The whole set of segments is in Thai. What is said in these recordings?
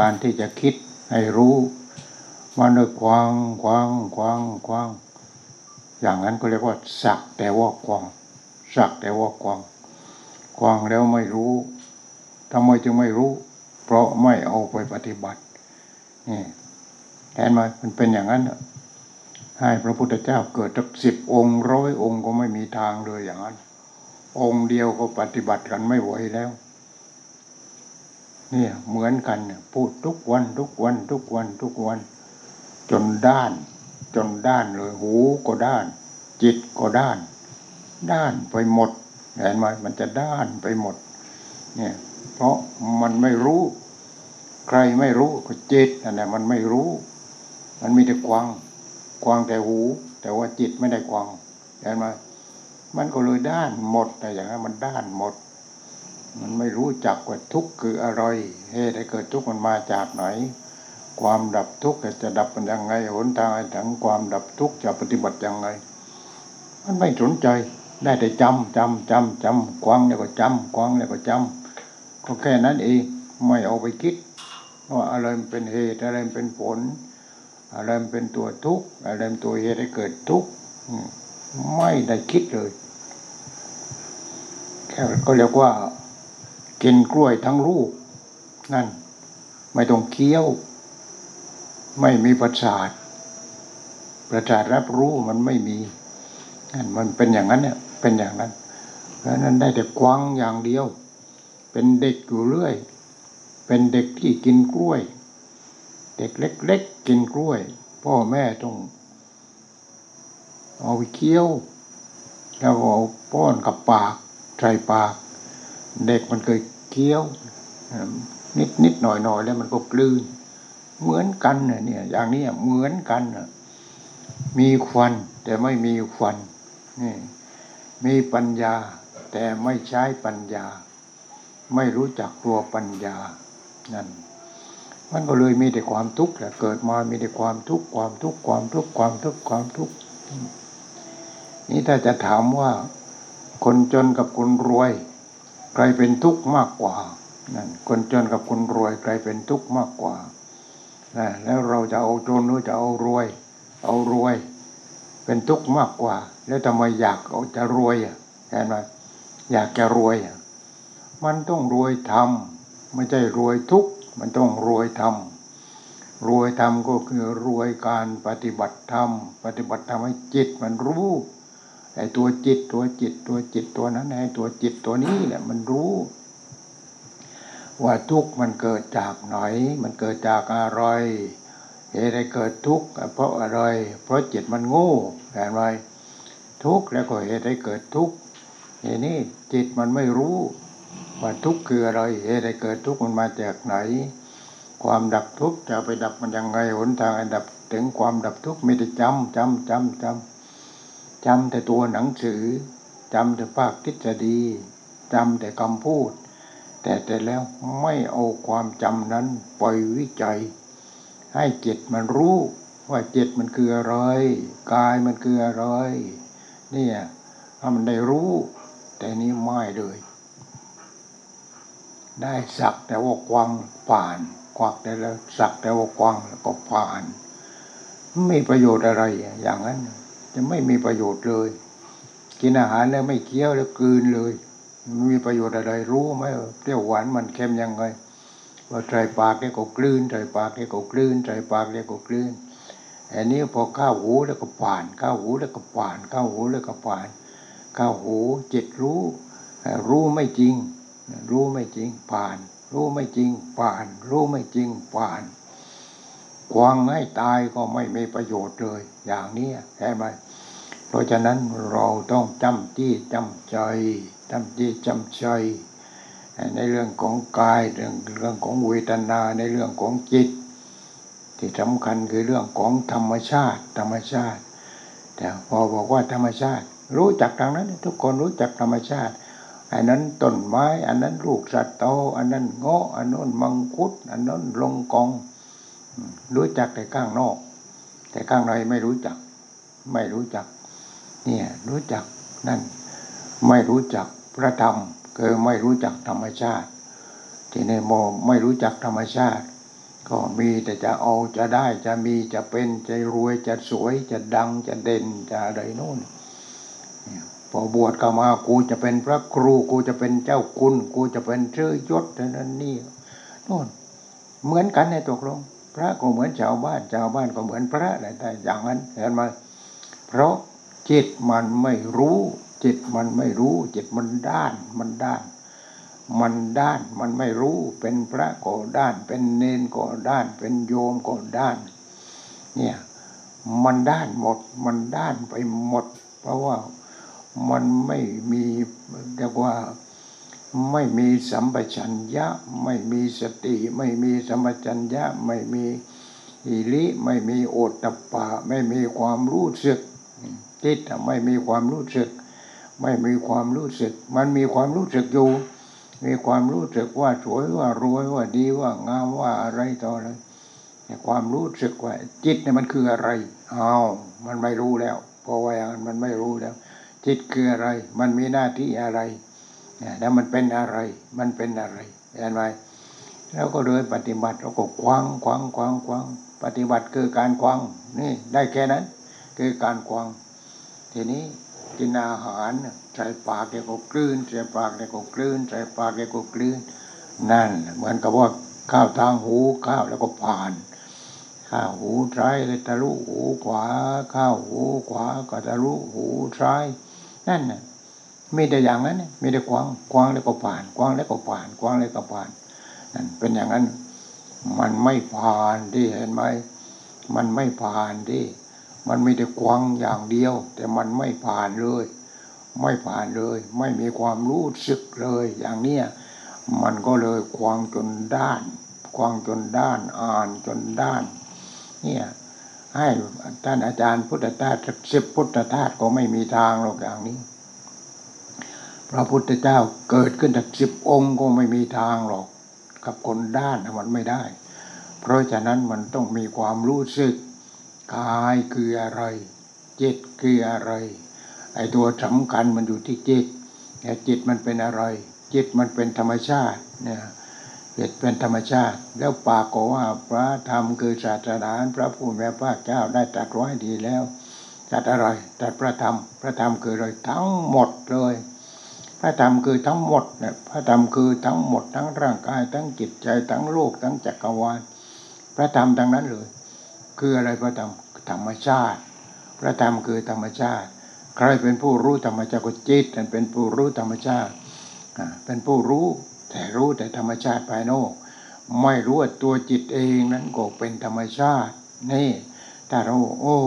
การที่จะคิดให้รู้มันเลยควางควางควางควางอย่างนั้นก็เรียกว่า สักแต่ว่าควางสักแต่ว่าควางควางแล้วไม่รู้ทำไมจึงไม่รู้ เพราะไม่เอาไปปฏิบัตินี่เห็นไหมมันเป็นอย่างนั้นน่ะให้พระพุทธเจ้าเกิดสักสิบองค์ร้อยองค์ก็ไม่มีทางเลยอย่างนั้น องค์เดียวก็ปฏิบัติกันไม่ไหวแล้ว เนี่ยเหมือนกันเนี่ยพูดทุกวันทุกวันทุกวันทุกวัน จนด้าน จนด้านเลยหูก็ด้าน จิตก็ด้าน ด้านไปหมดเห็นไหมมันจะด้านไปหมด เนี่ย เพราะมันไม่รู้ ใครไม่รู้ก็จิตนั่นแหละมันไม่รู้ มันมีแต่กวางกวางแต่หู แต่ว่าจิตไม่ได้กวางเห็นไหมมันก็เลยด้านหมดแต่อย่างนั้นมันด้านหมด มันไม่รู้จักว่าทุกข์คืออะไร เหตุให้เกิดทุกข์มันมาจากไหน ความดับทุกข์จะดับมันยังไง หนทางถึงความดับทุกข์จะปฏิบัติยังไง มันไม่สนใจ ได้แต่จำจำจำจำกวางแล้วก็จำกวางแล้วก็จำก็แค่นั้นเองไม่เอาไปคิดว่าอะไรมันเป็นเหตุอะไรมันเป็นผล อะไรมันเป็นตัวทุกข์อะไรเป็นตัวเหตุให้เกิดทุกข์ไม่ได้คิดเลยแค่ก็เรียกว่า กินกล้วยทั้งลูก นั่น ไม่ต้องเคี้ยว ไม่มีประสาท ประสาทรับรู้มันไม่มีนั่นมันเป็นอย่างนั้นเนี่ยเป็นอย่างนั้นเพราะนั้นได้แต่กวางอย่างเดียว เป็นเด็กอยู่เรื่อย เป็นเด็กที่กินกล้วย เด็กเล็ก ๆ กินกล้วย พ่อแม่ต้องเอาไปเคี้ยว แล้วก็เอาป้อนกับปากใส่ปาก เด็กมันเคยเคี้ยว นิดนิดหน่อยหน่อยแล้วมันก็กลืน เหมือนกันเนี่ย อย่างนี้เหมือนกันมีควัน แต่ไม่มีควันนี่มีปัญญา แต่ไม่ใช้ปัญญา ไม่รู้จักตัวปัญญานั่นมันก็เลยมีแต่ความทุกข์แหละเกิดมามีแต่ความทุกข์ความทุกข์ความทุกข์ความทุกข์ความทุกข์นี่ถ้าจะถามว่า คนจนกับคนรวย ใครเป็นทุกข์มากกว่านั่นคนจนกับคนรวยใครเป็นทุกข์มากกว่านะแล้วเราจะเอาจนหรือจะเอารวย เอารวย เป็นทุกข์มากกว่า แล้วทำไมอยากเอาจะรวยอะเห็นไหมอยากจะรวยอะมันต้องรวยทำไม่ใช่รวยทุกข์มันต้องรวยทำรวยทำก็คือรวยการปฏิบัติธรรม ปฏิบัติธรรมให้จิตมันรู้ ไอ้ตัวจิตตัวจิตตัวจิตตัวนั้นไอ้ตัวจิตตัวนี้แหละมันรู้ ว่าทุกข์มันเกิดจากไหน มันเกิดจากอะไรเหตุให้เกิดทุกข์เพราะอะไร เพราะจิตมันโง่เห็นไหมทุกข์แล้วก็เหตุให้เกิดทุกข์ทีนี้จิตมันไม่รู้ ว่าทุกข์คืออะไรเหตุให้เกิดทุกข์มันมาจากไหน ความดับทุกข์จะไปดับมันยังไงหนทางดับถึงความดับทุกข์ไม่ได้จำจำจำจำ จำแต่ตัวหนังสือจำแต่ภาคทฤษฎีจำแต่คำพูด แต่แต่แล้วไม่เอาความจำนั้นปล่อยวิจัย ให้จิตมันรู้ว่าจิตมันคืออะไร กายมันคืออะไร เนี่ยถ้ามันได้รู้ แต่นี้ไม่เลย ได้สักแต่ว่ากวางผ่านควักแต่แล้วสักแต่ว่ากวางแล้วก็ผ่าน ไม่มีประโยชน์อะไรอย่างนั้น จะไม่มีประโยชน์เลย กินอาหารแล้วไม่เคี้ยวแล้วกลืนเลยไม่มีประโยชน์อะไรรู้ไหมเปรี้ยวหวานมันเค็มยังไงว่าใจปากเนี่ยก็กลืนใจปากเนี่ยก็กลืนใจปากเนี่ยก็กลืนอันนี้พอข้าหูแล้วก็ผ่านข้าหูแล้วก็ผ่านข้าหูแล้วก็ผ่านข้าหูเจิตรู้ รู้ไม่จริง รู้ไม่จริงผ่าน รู้ไม่จริงผ่าน รู้ไม่จริงผ่าน กวางให้ตายก็ไม่มีประโยชน์เลย อย่างนี้ใช่ไหมเพราะฉะนั้นเราต้องจำที่จำใจจำที่จำใจ ในเรื่องของกายเรื่องเรื่องของเวทนาในเรื่องของจิต ที่สำคัญคือเรื่องของธรรมชาติ ธรรมชาติ แต่พอบอกว่าธรรมชาติ รู้จักทางนั้น ทุกคนรู้จักธรรมชาติอันนั้นต้นไม้ อันนั้นลูกสัตว์โตอันนั้นเงาะอันนั้นมังคุด อันนั้นลงกอง รู้จักแต่ข้างนอก แต่ข้างในไม่รู้จัก ไม่รู้จัก เนี่ยรู้จักนั่นไม่รู้จักพระธรรมคือไม่รู้จักธรรมชาติ ที่ในโมไม่รู้จักธรรมชาติ ก็มีแต่จะเอาจะได้จะมีจะเป็นจะรวยจะสวยจะดังจะเด่นจะอะไรโน่นพอบวชก็มากูจะเป็นพระครูกูจะเป็นเจ้าคุณ กูจะเป็นเชื่อยศนั่นนี่โน่นเหมือนกันในตกลง พระก็เหมือนชาวบ้านชาวบ้านก็เหมือนพระอะไรแต่อย่างนั้นเห็นไหมเพราะจิตมันไม่รู้ จิตมันไม่รู้ จิตมันด้านมันด้าน มันด้านมันไม่รู้เป็นพระก็ด้าน เป็นเนนก็ด้าน เป็นโยมก็ด้าน เนี่ยมันด้านหมด มันด้านไปหมด เพราะว่ามันไม่มีเรียกว่า ไม่มีสัมปชัญญะ ไม่มีสติ ไม่มีสัมปชัญญะ ไม่มีอิริไม่มีโอตตปะ ไม่มีความรู้สึกจิตไม่มีความรู้สึก ไม่มีความรู้สึก มันมีความรู้สึกอยู่ มีความรู้สึกว่าสวยว่ารวยว่าดีว่างามว่าอะไรต่ออะไรความรู้สึกว่า จิตเนี่ยมันคืออะไรอ้าวมันไม่รู้แล้วเพราะว่ามันไม่รู้แล้ว จิตคืออะไร มันมีหน้าที่อะไร แล้วมันเป็นอะไร มันเป็นอะไรเห็นไหมแล้วก็เลยปฏิบัติเราก็ควังควังควังควังปฏิบัติคือการควังนี่ได้แค่นั้น คือการควังทีนี้กินอาหารใส่ปากแกก็กลืนใส่ปากแกก็กลืนใส่ปากแกก็กลืนนั่น เหมือนกับว่าข้าวทางหูข้าวแล้วก็ผ่าน ข้าวหูซ้ายเลยทะลุหูขวา ข้าวหูขวาก็ทะลุหูซ้าย นั่นน่ะ มีแต่อย่างนั้นมีแต่กว้างกว้างแล้วก็ผ่านกว้างแล้วก็ผ่านกว้างแล้วก็ผ่านนั่นเป็นอย่างนั้น มันไม่ผ่านที่เห็นไหมมันไม่ผ่านที่มันมีแต่กว้างอย่างเดียว แต่มันไม่ผ่านเลย ไม่ผ่านเลย ไม่มีความรู้สึกเลยอย่างเนี้ยมันก็เลยคว้างจนด้านคว้างจนด้านอ่านจนด้าน เนี่ยให้ท่านอาจารย์พุทธทาสสิบพุทธทาสก็ไม่มีทางหรอกอย่างนี้ พระพุทธเจ้าเกิดขึ้นจากสิบองค์ก็ไม่มีทางหรอก กับคนด้านมันไม่ได้ เพราะฉะนั้นมันต้องมีความรู้สึกกายคืออะไร จิตคืออะไร ไอ้ตัวสำคัญมันอยู่ที่จิตแต่จิตมันเป็นอะไร จิตมันเป็นธรรมชาติเนี่ยจิตเป็นธรรมชาติ แล้วปากก็ว่าพระธรรมคือศาสนาพระผู้มีพระเจ้าได้ตรัสไว้ดีแล้วจัดอะไรจัดพระธรรม พระธรรมคืออะไรทั้งหมดเลย พระธรรมคือทั้งหมดเนี่ยพระธรรมคือทั้งหมดทั้งร่างกายทั้งจิตใจทั้งโลกทั้งจักรวาลพระธรรมทั้งนั้นเลย คืออะไรพระธรรมธรรมชาติ พระธรรมคือธรรมชาติ ใครเป็นผู้รู้ธรรมชาติก็จิตนั่นเป็นผู้รู้ธรรมชาติเป็นผู้รู้แต่รู้แต่ธรรมชาติภายนอก ไม่รู้ว่าตัวจิตเองนั้นก็เป็นธรรมชาตินี่ถ้าเราโอ้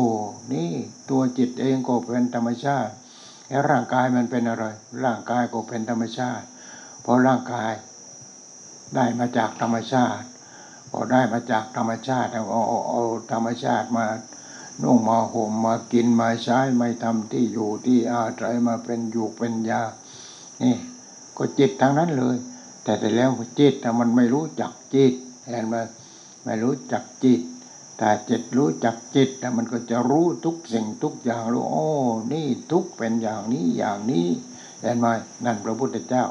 นี่ตัวจิตเองก็เป็นธรรมชาติ ร่างกายมันเป็นอะไร ร่างกายก็เป็นธรรมชาติ เพราะร่างกายได้มาจากธรรมชาติพอได้มาจากธรรมชาติเอาเอาเอาธรรมชาติมานุ่งมาห่มมากินมาใช้ไม่ทำที่อยู่ที่อาศัยมาเป็นอยู่เป็นยา นี่ ก็จิตทางนั้นเลย แต่แต่แล้วจิตแต่มันไม่รู้จักจิตเห็นไหมไม่รู้จักจิต แต่จิตรู้จักจิตมันก็จะรู้ทุกสิ่งทุกอย่างรู้โอ้นี่ทุกเป็นอย่างนี้อย่างนี้เห็นไหมนั่นพระพุทธเจ้า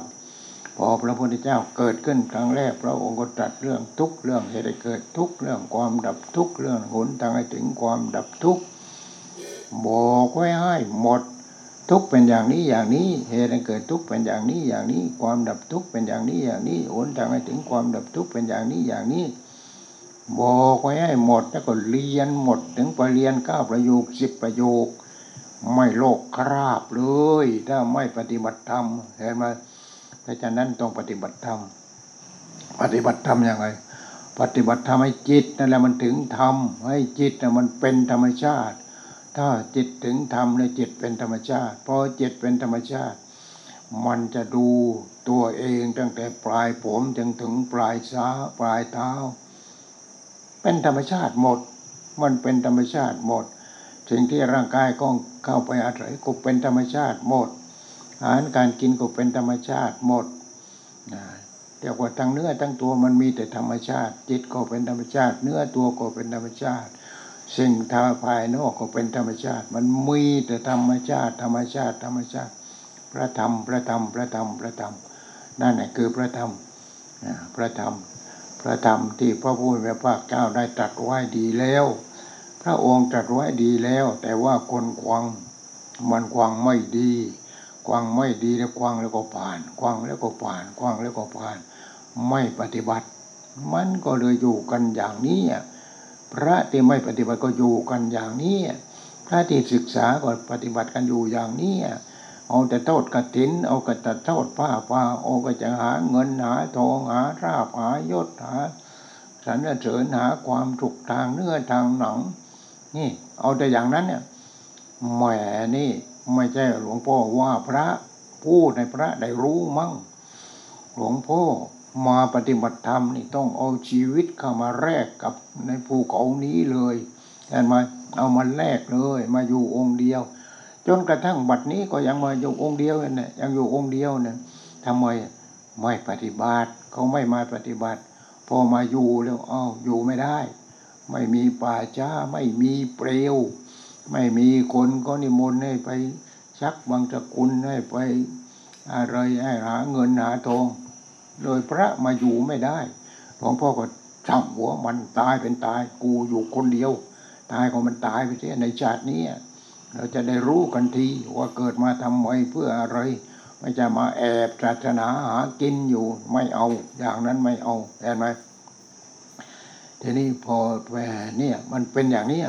พอพระพุทธเจ้าเกิดขึ้นครั้งแรกพระองค์ก็ตรัสเรื่องทุกเรื่องเหตุให้เกิดทุกเรื่องความดับทุกเรื่องหนทางให้ถึงความดับทุกบอกไว้ให้หมดทุกเป็นอย่างนี้อย่างนี้เหตุให้เกิดทุกเป็นอย่างนี้อย่างนี้ ความดับทุกเป็นอย่างนี้อย่างนี้หนทางให้ถึงความดับทุกเป็นอย่างนี้อย่างนี้ บอกไว้ให้หมดแล้วก็เรียนหมดถึงไปเรียนเก้าประโยคสิบประโยค ไม่โลกคราบเลย ถ้าไม่ปฏิบัติธรรมเห็นไหมเพราะฉะนั้นต้องปฏิบัติธรรมปฏิบัติธรรมยังไง ปฏิบัติธรรมให้จิตนั่นแหละมันถึงธรรมให้จิตน่ะมันเป็นธรรมชาติ ถ้าจิตถึงธรรมในจิตเป็นธรรมชาติพอจิตเป็นธรรมชาติ มันจะดูตัวเองตั้งแต่ปลายผมจนถึงปลายช้าปลายเท้า เป็นธรรมชาติหมด มันเป็นธรรมชาติหมด สิ่งที่ร่างกายก็เข้าไปอาศัยก็เป็นธรรมชาติหมด อาหารการกินก็เป็นธรรมชาติหมดนะแต่ว่าทั้งเนื้อทั้งตัวมันมีแต่ธรรมชาติ จิตก็เป็นธรรมชาติ เนื้อตัวก็เป็นธรรมชาติ สิ่งทางภายนอกก็เป็นธรรมชาติ มันมีแต่ธรรมชาติ ธรรมชาติ ธรรมชาติ พระธรรม พระธรรม พระธรรม พระธรรม นั่นแหละคือพระธรรม พระธรรม พระธรรมที่พระพุทธพระเจ้าได้ตรัสไว้ดีแล้ว พระองค์ตรัสไว้ดีแล้ว แต่ว่าคนควังมันควังไม่ดีควังไม่ดีแล้วควังแล้วก็ผ่านควังแล้วก็ผ่านควังแล้วก็ผ่าน ไม่ปฏิบัติ มันก็เลยอยู่กันอย่างนี้พระที่ไม่ปฏิบัติก็อยู่กันอย่างนี้พระที่ศึกษาก็ปฏิบัติกันอยู่อย่างนี้ เอาแต่โทษกระถิน เอาแต่โทษผ้าป่าเอาก็จะหาเงินหาทองหาราบหายศหาสรรเสริญหาความถูกทางเนื้อทางหนัง นี่ เอาแต่อย่างนั้นเนี่ยแหมนี่ไม่ใช่หลวงพ่อว่าพระพูดในพระได้รู้มั่ง หลวงพ่อมาปฏิบัติธรรมนี่ต้องเอาชีวิตเข้ามาแลกกับในภูเขานี้เลยเห็นไหมเอามาแลกเลย มาอยู่องค์เดียว จนกระทั่งบัดนี้ก็ยังมาอยู่องค์เดียวเนี่ยยังอยู่องค์เดียวเนี่ยทำไมไม่ปฏิบัติเขาไม่มาปฏิบัติ พอมาอยู่แล้วอ้าวอยู่ไม่ได้ ไม่มีป่าช้าไม่มีเปลว ไม่มีคนก็นิมนต์ให้ไปชักบางตะกุลให้ไปอะไรให้หาเงินหาทองโดยพระมาอยู่ไม่ได้หลวงพ่อก็ช่างหัวมันตายเป็นตาย กูอยู่คนเดียว ตายก็มันตายไปเสียในชาตินี้ เราจะได้รู้กันทีว่าเกิดมาทำไว้เพื่ออะไร ไม่จะมาแอบศาสนาหากินอยู่ไม่เอา อย่างนั้นไม่เอาเห็นไหมทีนี้พอแหมเนี่ยมันเป็นอย่างนี้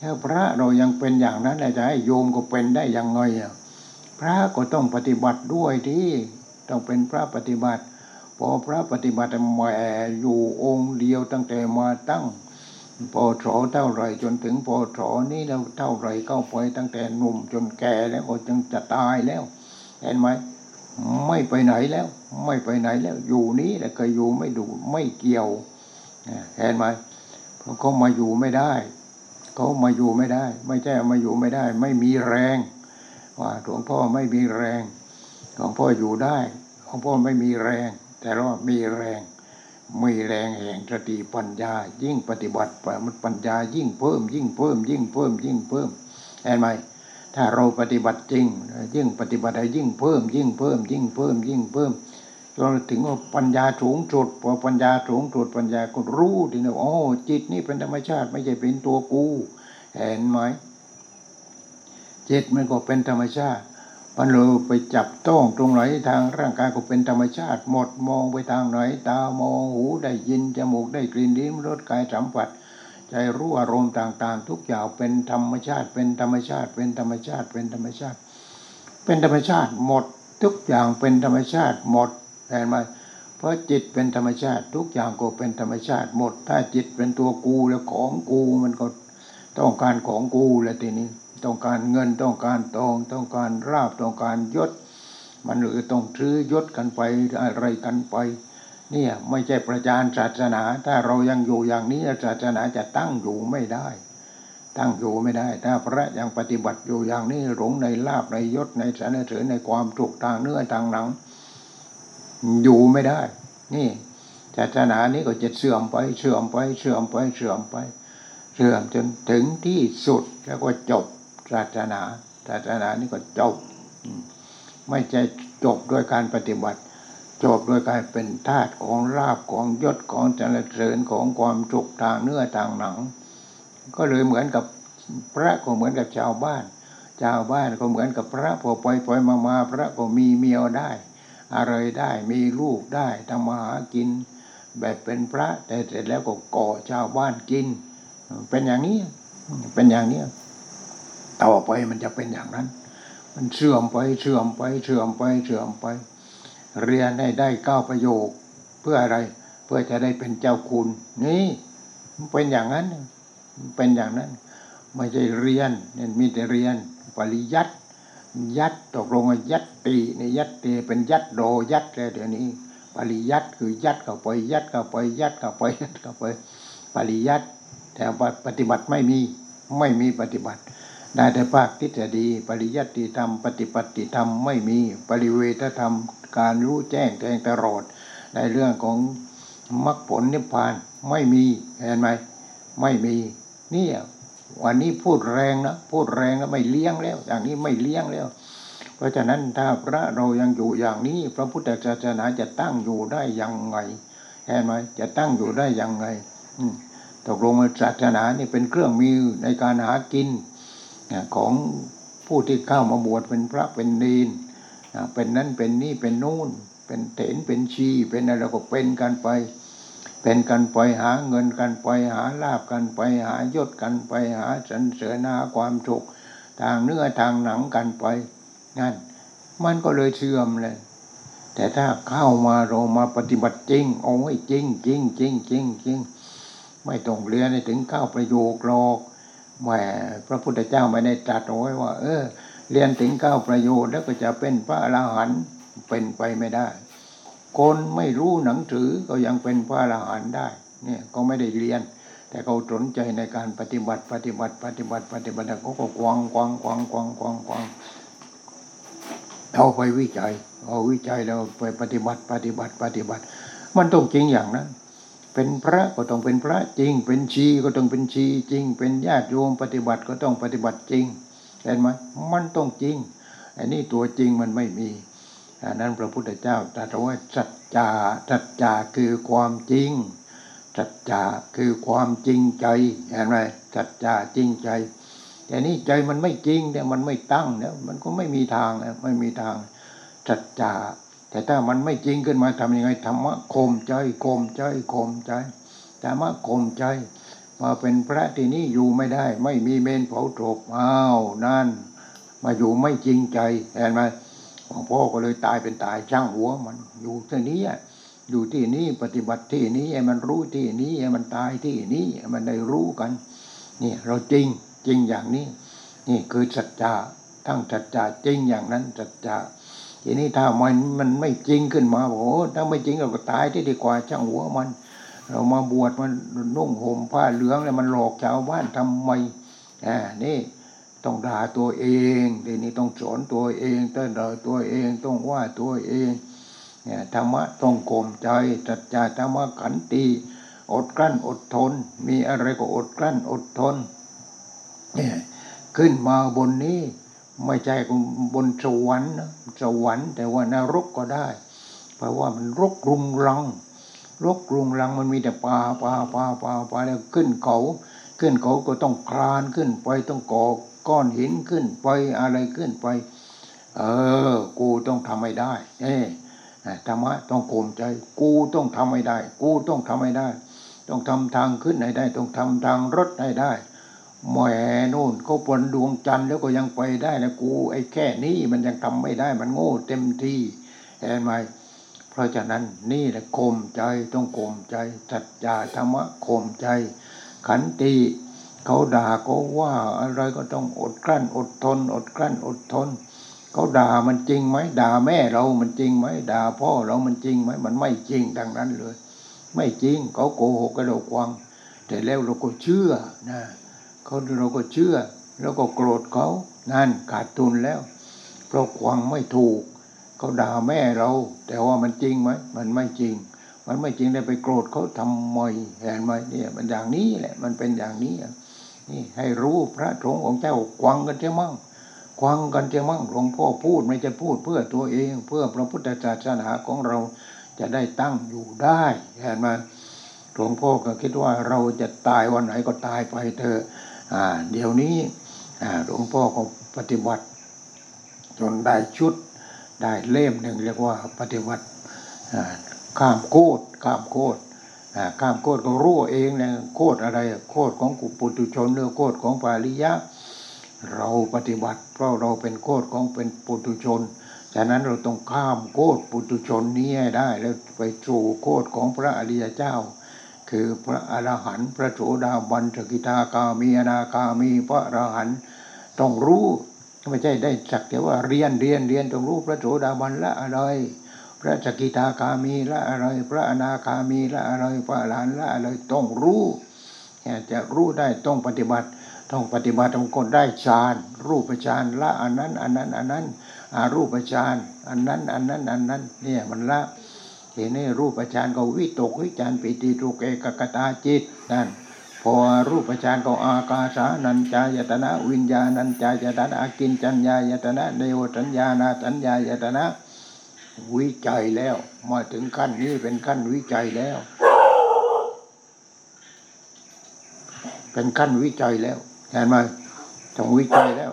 แล้วพระเรายังเป็นอย่างนั้นจะให้โยมก็เป็นได้ยังไงอะพระก็ต้องปฏิบัติด้วยที่ต้องเป็นพระปฏิบัติ พอพระปฏิบัติแหมอยู่องค์เดียวตั้งแต่มาตั้ง พอถอเท่าไรจนถึงพอถอนี้แล้วเท่าไรเข้าไปตั้งแต่หนุ่มจนแก่แล้วก็จึงจะตายแล้ว เห็นไหมไม่ไปไหนแล้ว ไม่ไปไหนแล้ว อยู่นี้แต่เคยอยู่ไม่ดูไม่เกี่ยวเห็นไหมเพราะเขามาอยู่ไม่ได้เขามาอยู่ไม่ได้ ไม่ใช่มาอยู่ไม่ได้ ไม่มีแรง ว่าหลวงพ่อไม่มีแรงหลวงพ่ออยู่ได้หลวงพ่อไม่มีแรง แต่ว่ามีแรง มีแรงแห่งสติปัญญา ยิ่งปฏิบัติไปมันปัญญายิ่งเพิ่ม ยิ่งเพิ่ม ยิ่งเพิ่ม ยิ่งเพิ่มเห็นไหมถ้าเราปฏิบัติจริง ยิ่งปฏิบัติยิ่งเพิ่ม ยิ่งเพิ่ม ยิ่งเพิ่ม ยิ่งเพิ่มจนถึงว่าปัญญาสูงสุดพอปัญญาสูงสุดปัญญาก็รู้ทีนี้โอ้จิตนี่เป็นธรรมชาติไม่ใช่เป็นตัวกู เห็นไหมจิตมันก็เป็นธรรมชาติ มันเลยไปจับต้องตรงไหนทางร่างกายก็เป็นธรรมชาติหมดมองไปทางไหน ตามองหูได้ยินจมูกได้กลิ่นลิ้มรสกายสัมผัสใจรู้อารมณ์ต่าง ๆ ทุกอย่างเป็นธรรมชาติ เป็นธรรมชาติ เป็นธรรมชาติ เป็นธรรมชาติ เป็นธรรมชาติหมดทุกอย่างเป็นธรรมชาติหมดเห็นไหมเพราะจิตเป็นธรรมชาติ ทุกอย่างก็เป็นธรรมชาติหมด ถ้าจิตเป็นตัวกูแล้วของกูมันก็ต้องการของกูแล้วทีนี้ ต้องการเงินต้องการทอง ต้องการราบต้องการยศ มันหรือต้องซื้อยศกันไปอะไรกันไป เนี่ยไม่ใช่ประจานศาสนา ถ้าเรายังอยู่อย่างนี้ศาสนาจะตั้งอยู่ไม่ได้ ตั้งอยู่ไม่ได้ ถ้าพระยังปฏิบัติอยู่อย่างนี้หลงในลาบในยศในสรรเสริญในความถูกทางเนื้อทางหนัง อยู่ไม่ได้ นี่ศาสนานี้ก็จะเสื่อมไปเสื่อมไปเสื่อมไปเสื่อมไปเสื่อมจนถึงที่สุดแล้วก็จบ ศาสนาศาสนานี่ก็จบไม่ใช่จบด้วยการปฏิบัติ จบด้วยการเป็นทาสของลาบของยศของจรเสริญของความจุกทางเนื้อทางหนัง ก็เลยเหมือนกับพระก็เหมือนกับชาวบ้าน ชาวบ้านก็เหมือนกับพระพอปล่อยปล่อยมามาพระก็มีเมียได้ อะไรได้มีลูกได้ทำมาหากิน แบบเป็นพระแต่เสร็จแล้วก็ก่อชาวบ้านกิน เป็นอย่างนี้เป็นอย่างนี้ ต่อไปมันจะเป็นอย่างนั้น มันเสื่อมไปเสื่อมไปเสื่อมไปเสื่อมไป เรียนได้ได้เก้าประโยค เพื่ออะไรเพื่อจะได้เป็นเจ้าคุณ นี่มันเป็นอย่างนั้นเป็นอย่างนั้น ไม่ใช่เรียนเนี่ยมีแต่เรียน ปริยัติยัดตกลงว่ายัดตีนี่ยัดตีเป็นยัดโดยัดเลยเดี๋ยวนี้ ปริยัติคือยัดเข้าไปยัดเข้าไปยัดเข้าไปยัดเข้าไป ปริยัติแต่ปฏิบัติไม่มีไม่มีปฏิบัติ ได้แต่ภาคทฤษฎีปริยัติธรรม ปฏิปัติธรรมไม่มีปริเวทธรรม การรู้แจ้งแทงตลอดในเรื่องของมรรคผลนิพพานไม่มีเห็นไหมไม่มีนี่วันนี้พูดแรงนะพูดแรงแล้วไม่เลี้ยงแล้ว อย่างนี้ไม่เลี้ยงแล้ว เพราะฉะนั้นถ้าพระเรายังอยู่อย่างนี้ พระพุทธศาสนาจะตั้งอยู่ได้ยังไงเห็นไหมจะตั้งอยู่ได้ยังไงตกลงว่าศาสนานี่เป็นเครื่องมือในการหากิน ของผู้ที่เข้ามาบวชเป็นพระเป็นเนนนเป็นนั้นเป็นนี่เป็นนู่น เป็นเถนเป็นชี เป็นอะไรก็เป็นกันไป เป็นกันไปหาเงินกันไปหาลาบกันไปหายศกันไปหาสรรเสริญหาความสุขทางเนื้อทางหนังกันไปนั่นมันก็เลยเสื่อมเลย แต่ถ้าเข้ามาเรามาปฏิบัติจริงโอ้ยจริงจริงจริงจริงจริงไม่ต้องเรียนถึงเข้าประโยคหรอก แหมพระพุทธเจ้าไม่ได้ตรัสเอาไว้ว่า เออ เรียนถึงเก้าประโยชน์แล้วก็จะเป็นพระอรหันต์เป็นไปไม่ได้ คนไม่รู้หนังสือก็ยังเป็นพระอรหันต์ได้ เนี่ยก็ไม่ได้เรียน แต่เขาสนใจในการปฏิบัติปฏิบัติปฏิบัติปฏิบัติเขาก็กวางกวางกวางกวางกวางกวางเอาไปวิจัย เอาวิจัยแล้วไปปฏิบัติปฏิบัติปฏิบัติ มันต้องจริงอย่างนั้น เป็นพระก็ต้องเป็นพระจริง เป็นชีก็ต้องเป็นชีจริง เป็นญาติโยมปฏิบัติก็ต้องปฏิบัติจริงเห็นไหมมันต้องจริง อันนี้ตัวจริงมันไม่มีอันนั้นพระพุทธเจ้าตรัสว่าสัจจาสัจจาคือความจริงสัจจาคือความจริงใจเห็นไหมสัจจาจริงใจ แต่นี่ใจมันไม่จริงเนี่ยมันไม่ตั้งเนี่ยมันก็ไม่มีทางไม่มีทางสัจจา แต่ถ้ามันไม่จริงขึ้นมาทำยังไงธรรมะข่มใจข่มใจข่มใจธรรมะข่มใจ มาเป็นพระที่นี่อยู่ไม่ได้ ไม่มีเมนเผาศพอ้าวนั่น มาอยู่ไม่จริงใจเห็นไหมหลวงพ่อก็เลยตายเป็นตายช่างหัวมันอยู่ที่นี้อยู่ที่นี้ปฏิบัติที่นี้ให้มันรู้ที่นี้ให้มันตายที่นี้มันได้รู้กันนี่เราจริงจริงอย่างนี้ นี่คือสัจจะทั้งสัจจะจริงอย่างนั้นสัจจะ ทีนี้ถ้ามันมันไม่จริงขึ้นมาบอกโอ้ถ้าไม่จริงเราก็ตายที่ดีกว่าช่างหัวมัน เรามาบวชมันนุ่งห่มผ้าเหลืองแล้วมันหลอกชาวบ้านทำไมอ่านี่ต้องด่าตัวเองทีนี้ต้องสอนตัวเองต้องด่าตัวเองต้องว่าตัวเองเนี่ยธรรมะต้องข่มใจจัดจาธรรมะขันติอดกลั้นอดทน มีอะไรก็อดกลั้นอดทนเนี่ยขึ้นมาบนนี้ ไม่ใช่บนสวรรค์นะสวรรค์แต่ว่านรกก็ได้ เพราะว่ามันรกรุงรังรกรุงรังมันมีแต่ป่าป่าป่าป่าป่าแล้วขึ้นเขา ขึ้นเขาก็ต้องคลานขึ้นไปต้องก่อก้อนหินขึ้นไปอะไรขึ้นไป เออ กูต้องทำให้ได้ เอ้ธรรมะต้องข่มใจ กูต้องทำให้ได้ กูต้องทำให้ได้ ต้องทำทางขึ้นให้ได้ ต้องทำทางรถให้ได้ แหมนู่นเขาบนดวงจันทร์แล้วก็ยังไปได้นะกู ไอ้แค่นี้มันยังทำไม่ได้มันโง่เต็มที่เห็นไหมเพราะฉะนั้นนี่แหละข่มใจต้องข่มใจจัดจาธรรมะข่มใจ ขันติเขาด่าเขาว่าอะไรก็ต้องอดกลั้นอดทน อดกลั้นอดทนเขาด่ามันจริงไหมด่าแม่เรามันจริงไหมด่าพ่อเรามันจริงไหมมันไม่จริงดังนั้นเลย ไม่จริงเขาโกหกกระโดกวัง แต่แล้วเราก็เชื่อนะ เขาเราก็เชื่อ แล้วก็โกรธเขานั่นขาดทุนแล้ว เพราะควังไม่ถูกเขาด่าแม่เรา แต่ว่ามันจริงไหมมันไม่จริง มันไม่จริงได้ไปโกรธเขาทำไมเห็นไหมเนี่ยมันอย่างนี้แหละ มันเป็นอย่างนี้นี่ให้รู้พระสงฆ์ของเจ้าควังกันเจ้ามั่งควังกันเจ้ามั่งหลวงพ่อพูดไม่จะพูดเพื่อตัวเอง เพื่อพระพุทธศาสนาของเราจะได้ตั้งอยู่ได้เห็นไหมหลวงพ่อก็คิดว่าเราจะตายวันไหนก็ตายไปเถอะ เดี๋ยวนี้หลวงพ่อก็ปฏิบัติ จนได้ชุดได้เล่มหนึ่งเรียกว่าปฏิบัติข้ามโคตรข้ามโคตรข้ามโคตรก็รู้เองเนี่ยโคตรอะไรโคตรของกุปุตุชนหรือโคตรของปาริยะ เราปฏิบัติ เพราะเราเป็นโคตรของเป็นปุตุชนฉะนั้นเราต้องข้ามโคตรปุตุชนนี้ให้ได้ แล้วไปสู่โคตรของพระอริยเจ้า คือพระอรหันต์พระโสดาบันสกิทาคามีอนาคามีพระอรหันต์ต้องรู้ไม่ใช่ได้สักแต่ว่าเรียนเรียนเรียนต้องรู้พระโสดาบันละอะไร พระสกิทาคามีละอะไร พระอนาคามีละอะไร พระอรหันต์ละอะไรต้องรู้จะรู้ได้ต้องปฏิบัติต้องปฏิบัติต้องคนได้ฌานรูปฌานละอันนั้น อันนั้น อันนั้นอารูปฌานอันนั้น อันนั้น อันนั้น เนี่ยมันละ เห็นนี่รูปฌานก็วิตกวิจารปิติทุกเอกกตาจิตนั่นพอรูปฌานก็อากาสานัญจายตนะวิญญาณัญจายตนะกินจัญญายตนะเนวสัญญานาสัญญายตนะ วิจัยแล้ว มาถึงขั้นนี้เป็นขั้นวิจัยแล้ว เป็นขั้นวิจัยแล้วเห็นไหมต้องวิจัยแล้ว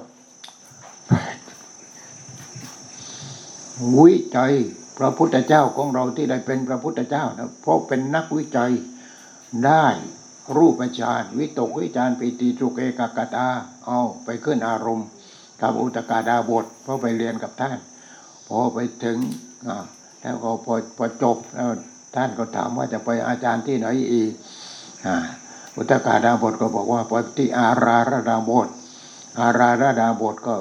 วิจัย พระพุทธเจ้าของเราที่ได้เป็นพระพุทธเจ้านะเพราะเป็นนักวิจัยได้รูปฌานวิตกวิจารปิติสุเกกกตาเอาไปขึ้นอารมณ์กับอุตกาดาบทเพราะไปเรียนกับท่าน พอไปถึงแล้วก็พอพอจบแล้วท่านก็ถามว่าจะไปอาจารย์ที่ไหนอีกอุตกาดาบทก็บอกว่าไปที่อาราระดาบทอาราระดาบทก็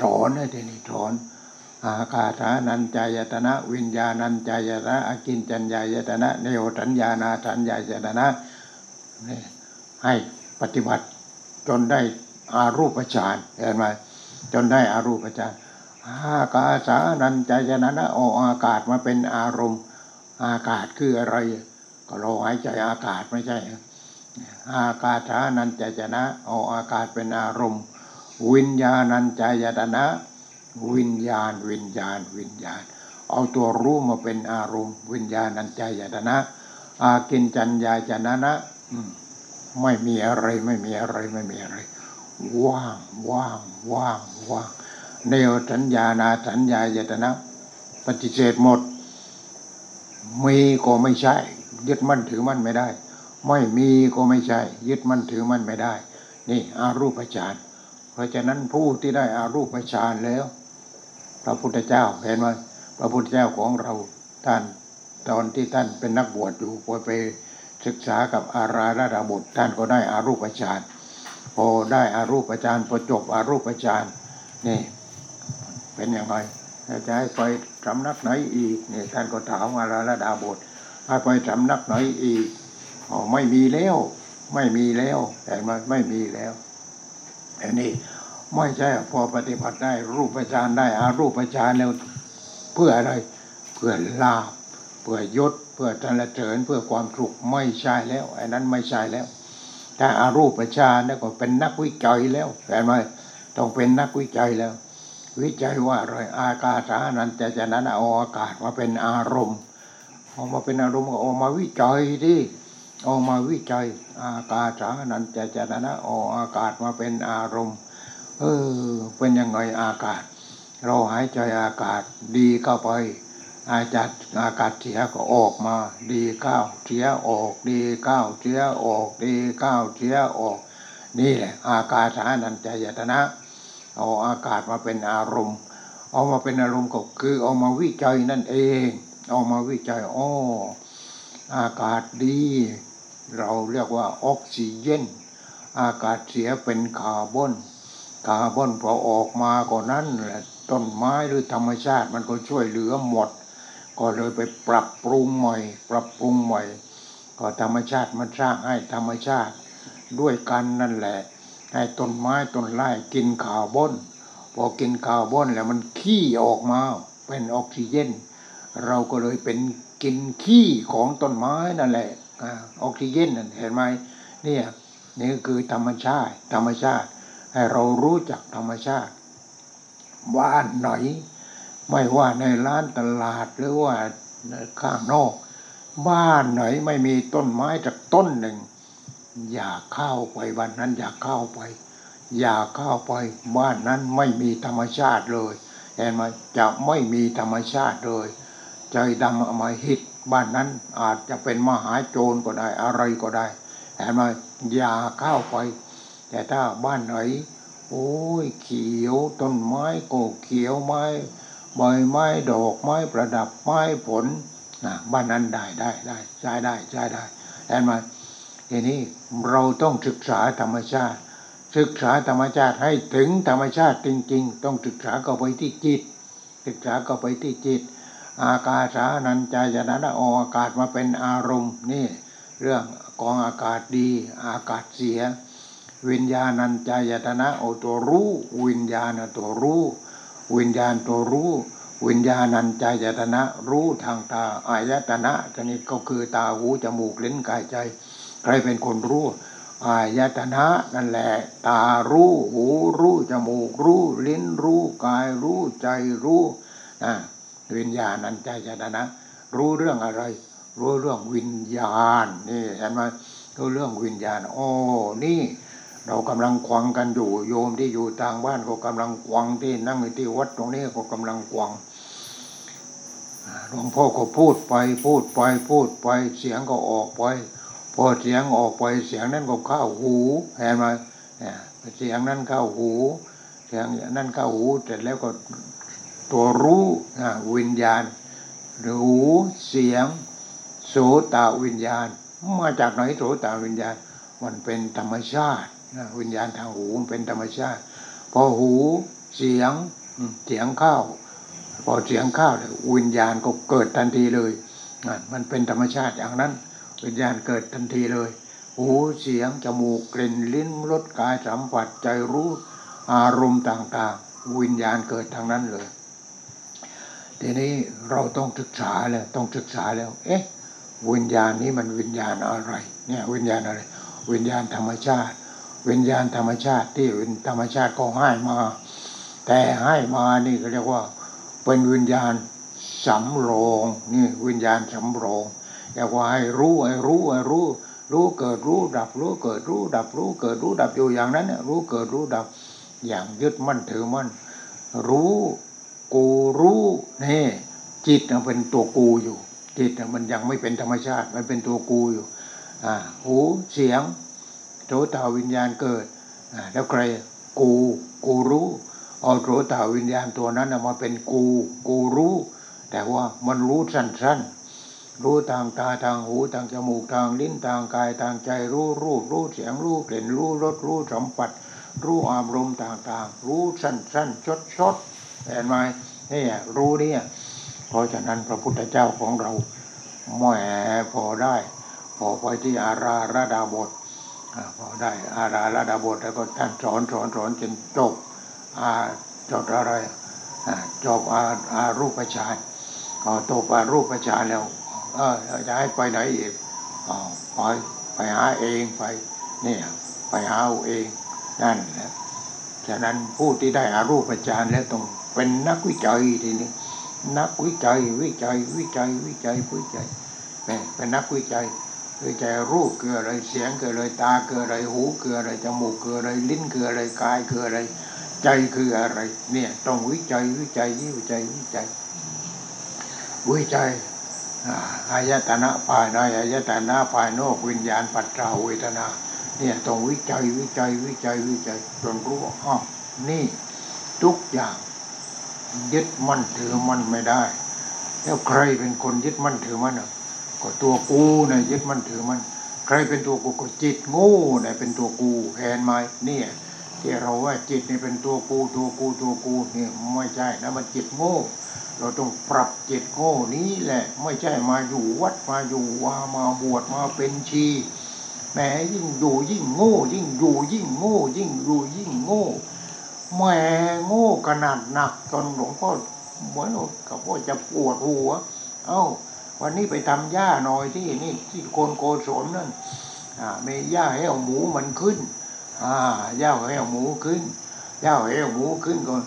สอนให้ทีนี้สอน อากาสานัญจายตนะ วิญญาณัญจายตนะอกินจัญญายตนะเนวสัญญานาสัญญายตนะให้ปฏิบัติจนได้อารูปฌานเห็นไหมจนได้อารูปฌานอากาสานัญจายตนะเอาอากาศมาเป็นอารมณ์ อากาศคืออะไร ก็เราหายใจอากาศไม่ใช่อากาสานัญจายตนะเอาอากาศเป็นอารมณ์ วิญญาณัญจายตนะ วิญญาณ วิญญาณ วิญญาณ เอาตัวรู้มาเป็นอารมณ์ วิญญาณัญจายตนะอากินจัญญาจนะนะไม่มีอะไรไม่มีอะไรไม่มีอะไร ว่างว่างว่างว่างเนวสัญญานาสัญญายตนะ ปฏิเสธหมด มีก็ไม่ใช่ ยึดมั่นถือมั่นไม่ได้ ไม่มีก็ไม่ใช่ ยึดมั่นถือมั่นไม่ได้ นี่อารูปฌานเพราะฉะนั้นผู้ที่ได้อารูปฌานแล้ว พระพุทธเจ้าเห็นไหมพระพุทธเจ้าของเราท่านตอนที่ท่านเป็นนักบวชอยู่พอไปศึกษากับอาราระดาบุตรท่านก็ได้อารูปฌานพอได้อารูปฌานพอจบอารูปฌานนี่ เป็นยังไงจะให้ไปสำนักไหนอีกนี่ท่านก็ถามอาราระดาบุตรให้ไปสำนักไหนอีกอ๋อไม่มีแล้ว ไม่มีแล้วแต่มันไม่มีแล้วอันนี้ ไม่ใช่พอปฏิบัติได้รูปฌานได้อารูปฌานแล้วเพื่ออะไรเพื่อลาบเพื่อยศ เพื่อสรเสริญเพื่อความสุขไม่ใช่แล้วไอ้นั้นไม่ใช่แล้ว ถ้าอารูปฌานนี่ก็เป็นนักวิจัยแล้วเห็นไหมต้องเป็นนักวิจัยแล้ว วิจัยว่าอะไรอากาศานันจะจะนั้นเอาอากาศมาเป็นอารมณ์เอามาเป็นอารมณ์ก็เอามาวิจัยที่เอามาวิจัยอากาศานันจะจะนั้นเอาอากาศมาเป็นอารมณ์ เออ เป็นยังไงอากาศ เราหายใจอากาศดีเข้าไป อาจัดอากาศเสียก็ออกมา ดีเข้าเสียออก ดีเข้าเสียออก ดีเข้าเสียออก นี่แหละ อากาศานันจายตนะ เอาอากาศมาเป็นอารมณ์ เอามาเป็นอารมณ์ก็คือเอามาวิจัยนั่นเอง เอามาวิจัยอ้ออากาศดี เราเรียกว่าออกซิเจนอากาศเสียเป็นคาร์บอน คาร์บอนพอออกมาก็นั้นแหละต้นไม้หรือธรรมชาติมันก็ช่วยเหลือหมด ก็เลยไปปรับปรุงใหม่ ปรับปรุงใหม่ ก็ธรรมชาติมันสร้างให้ธรรมชาติด้วยกันนั่นแหละ ให้ต้นไม้ต้นไม้กินคาร์บอนพอกินคาร์บอนแล้วมันขี้ออกมาเป็นออกซิเจนเราก็เลยเป็นกินขี้ของต้นไม้นั่นแหละอออกซิเจนนั่นเห็นไหมเนี่ยนี่คือธรรมชาติ ธรรมชาติ ให้เรารู้จักธรรมชาติ บ้านไหน ไม่ว่าในร้านตลาดหรือว่าข้างนอก บ้านไหนไม่มีต้นไม้จากต้นหนึ่ง อย่าเข้าไปวันนั้น อย่าเข้าไป อย่าเข้าไปบ้านนั้นไม่มีธรรมชาติเลยเห็นไหมจะไม่มีธรรมชาติเลย ใจดำอมหิตบ้านนั้นอาจจะเป็นมหาโจรก็ได้อะไรก็ได้เห็นไหมอย่าเข้าไป แต่ถ้าบ้านไหนโอ้ยเขียวต้นไม้ก็เขียวไม้ใบไม้ดอกไม้ประดับไม้ผลนะบ้านนั้นได้ได้ได้ใช้ได้ใช้ได้เห็นไหมทีนี้เราต้องศึกษาธรรมชาติ ศึกษาธรรมชาติให้ถึงธรรมชาติจริง ๆ ต้องศึกษาเข้าไปที่จิต ศึกษาเข้าไปที่จิต อากาสานัญจายนะนะออากาศมาเป็นอารมณ์นี่ เรื่องกองอากาศดี อากาศเสีย วิญญาณัญจายตนะโอตัวรู้ วิญญาณตัวรู้ วิญญาณตัวรู้ วิญญาณัญจายตนะรู้ทางตาอายตนะชนิดก็คือตาหูจมูกลิ้นกายใจ ใครเป็นคนรู้อายตนะนั่นแหละ ตารู้หูรู้จมูกรู้ลิ้นรู้กายรู้ใจรู้นะวิญญาณัญจายตนะ รู้เรื่องอะไร รู้เรื่องวิญญาณนี่เห็นไหมรู้เรื่องวิญญาณโอ้นี่ เรากำลังควังกันอยู่ โยมที่อยู่ทางบ้านก็กำลังควังที่นั่งอยู่ที่วัดตรงนี้ก็กำลังควังหลวงพ่อก็พูดไปพูดไปพูดไปเสียงก็ออกไป พอเสียงออกไปเสียงนั้นก็เข้าหูเห็นไหมเนี่ยเสียงนั้นเข้าหู เสียงนั้นเข้าหูเสร็จแล้วก็ตัวรู้นะวิญญาณหรูเสียงโสตวิญญาณ มาจากไหนโสตวิญญาณ มันเป็นธรรมชาติ วิญญาณทางหูมันเป็นธรรมชาติ พอหูเสียงเสียงเข้าพอเสียงเข้าเนี่ยวิญญาณก็เกิดทันทีเลยมันเป็นธรรมชาติอย่างนั้น วิญญาณเกิดทันทีเลย หูเสียงจมูกกลิ่นลิ้นรสกายสัมผัสใจรู้อารมณ์ต่างๆ วิญญาณเกิดทางนั้นเลยทีนี้เราต้องศึกษาแล้วต้องศึกษาแล้ว เอ๊ะวิญญาณนี้มันวิญญาณอะไร เนี่ยวิญญาณอะไร วิญญาณธรรมชาติ วิญญาณธรรมชาติที่เป็นธรรมชาติก็ให้มา แต่ให้มานี่ก็เรียกว่า เป็นวิญญาณสำรองนี่วิญญาณสำรองเรียกว่าให้รู้ให้รู้ให้รู้ รู้เกิดรู้ดับ รู้เกิดรู้ดับ รู้เกิดรู้ดับอยู่อย่างนั้นเนี่ยรู้เกิดรู้ดับ อย่างยึดมั่นถือมั่นรู้กูรู้นี่จิตน่ะเป็นตัวกูอยู่ จิตมันยังไม่เป็นธรรมชาติมันเป็นตัวกูอยู่อ่าหูเสียง โสตวิญญาณเกิดแล้วใครกู กูรู้เอาโสตวิญญาณตัวนั้นมาเป็นกู กูรู้ แต่ว่ามันรู้สั้นๆ รู้ทางตาทางหูทางจมูกทางลิ้นทางกายทางใจรู้รูปรู้เสียงรู้กลิ่นรู้รสรู้สัมผัสรู้อารมณ์ต่างๆ รู้สั้นๆชดๆเห็นไหมนี่รู้เนี่ย เพราะฉะนั้นพระพุทธเจ้าของเราแหมพอได้ พอไปที่อาราระดาบท พอได้อาราระดาบทแล้วก็ท่านสอนสอนสอนจนจบอาจบอะไรจบอาอารูปฌานพอตกอารูปฌานแล้ว เออจะให้ไปไหนอีกอ๋อไปไปหาเองไปเนี่ยไปหาเอาเองนั่นแหละฉะนั้นผู้ที่ได้อารูปฌานแล้วต้องเป็นนักวิจัยทีนี้นักวิจัยวิจัยวิจัยวิจัยวิจัยเป็นเป็นนักวิจัย วิจัยรูปคืออะไรเสียงคืออะไรตาคืออะไรหูคืออะไรจมูกคืออะไรลิ้นคืออะไรกายคืออะไร ใจคืออะไร เนี่ยต้องวิจัยวิจัยวิจัยวิจัยวิจัยอาอายตนะภายในอายตนะภายนอกวิญญาณปัจจาเวทนา เนี่ยต้องวิจัยวิจัยวิจัยวิจัยจนรู้ว่าอ๋อนี่ทุกอย่างยึดมั่นถือมั่นไม่ได้ แล้วใครเป็นคนยึดมั่นถือมั่นอะ ก็ตัวกูนะยึดมันถือมัน ใครเป็นตัวกูก็จิตโง่เนี่ยเป็นตัวกูแทนไหมเนี่ยที่เราว่าจิตนี่เป็นตัวกูตัวกูตัวกูเนี่ยไม่ใช่นะมันจิตโง่ เราต้องปรับจิตโง่นี้แหละ ไม่ใช่มาอยู่วัดมาอยู่วามาบวชมาเป็นชีแหมยิ่งอยู่ยิ่งโง่ ยิ่งอยู่ยิ่งโง่ ยิ่งอยู่ยิ่งโง่แหมโง่ขนาดหนักจนหลวงพ่อเหมือนกับว่าจะปวดหัว เอ้า วันนี้ไปทำหญ้าหน่อยที่นี่ที่โคนโกศลนั่นมีหญ้าให้เอาหมูมันขึ้นอ่าหญ้าให้เอาหมูขึ้นหญ้าให้เอาหมูขึ้นก่อน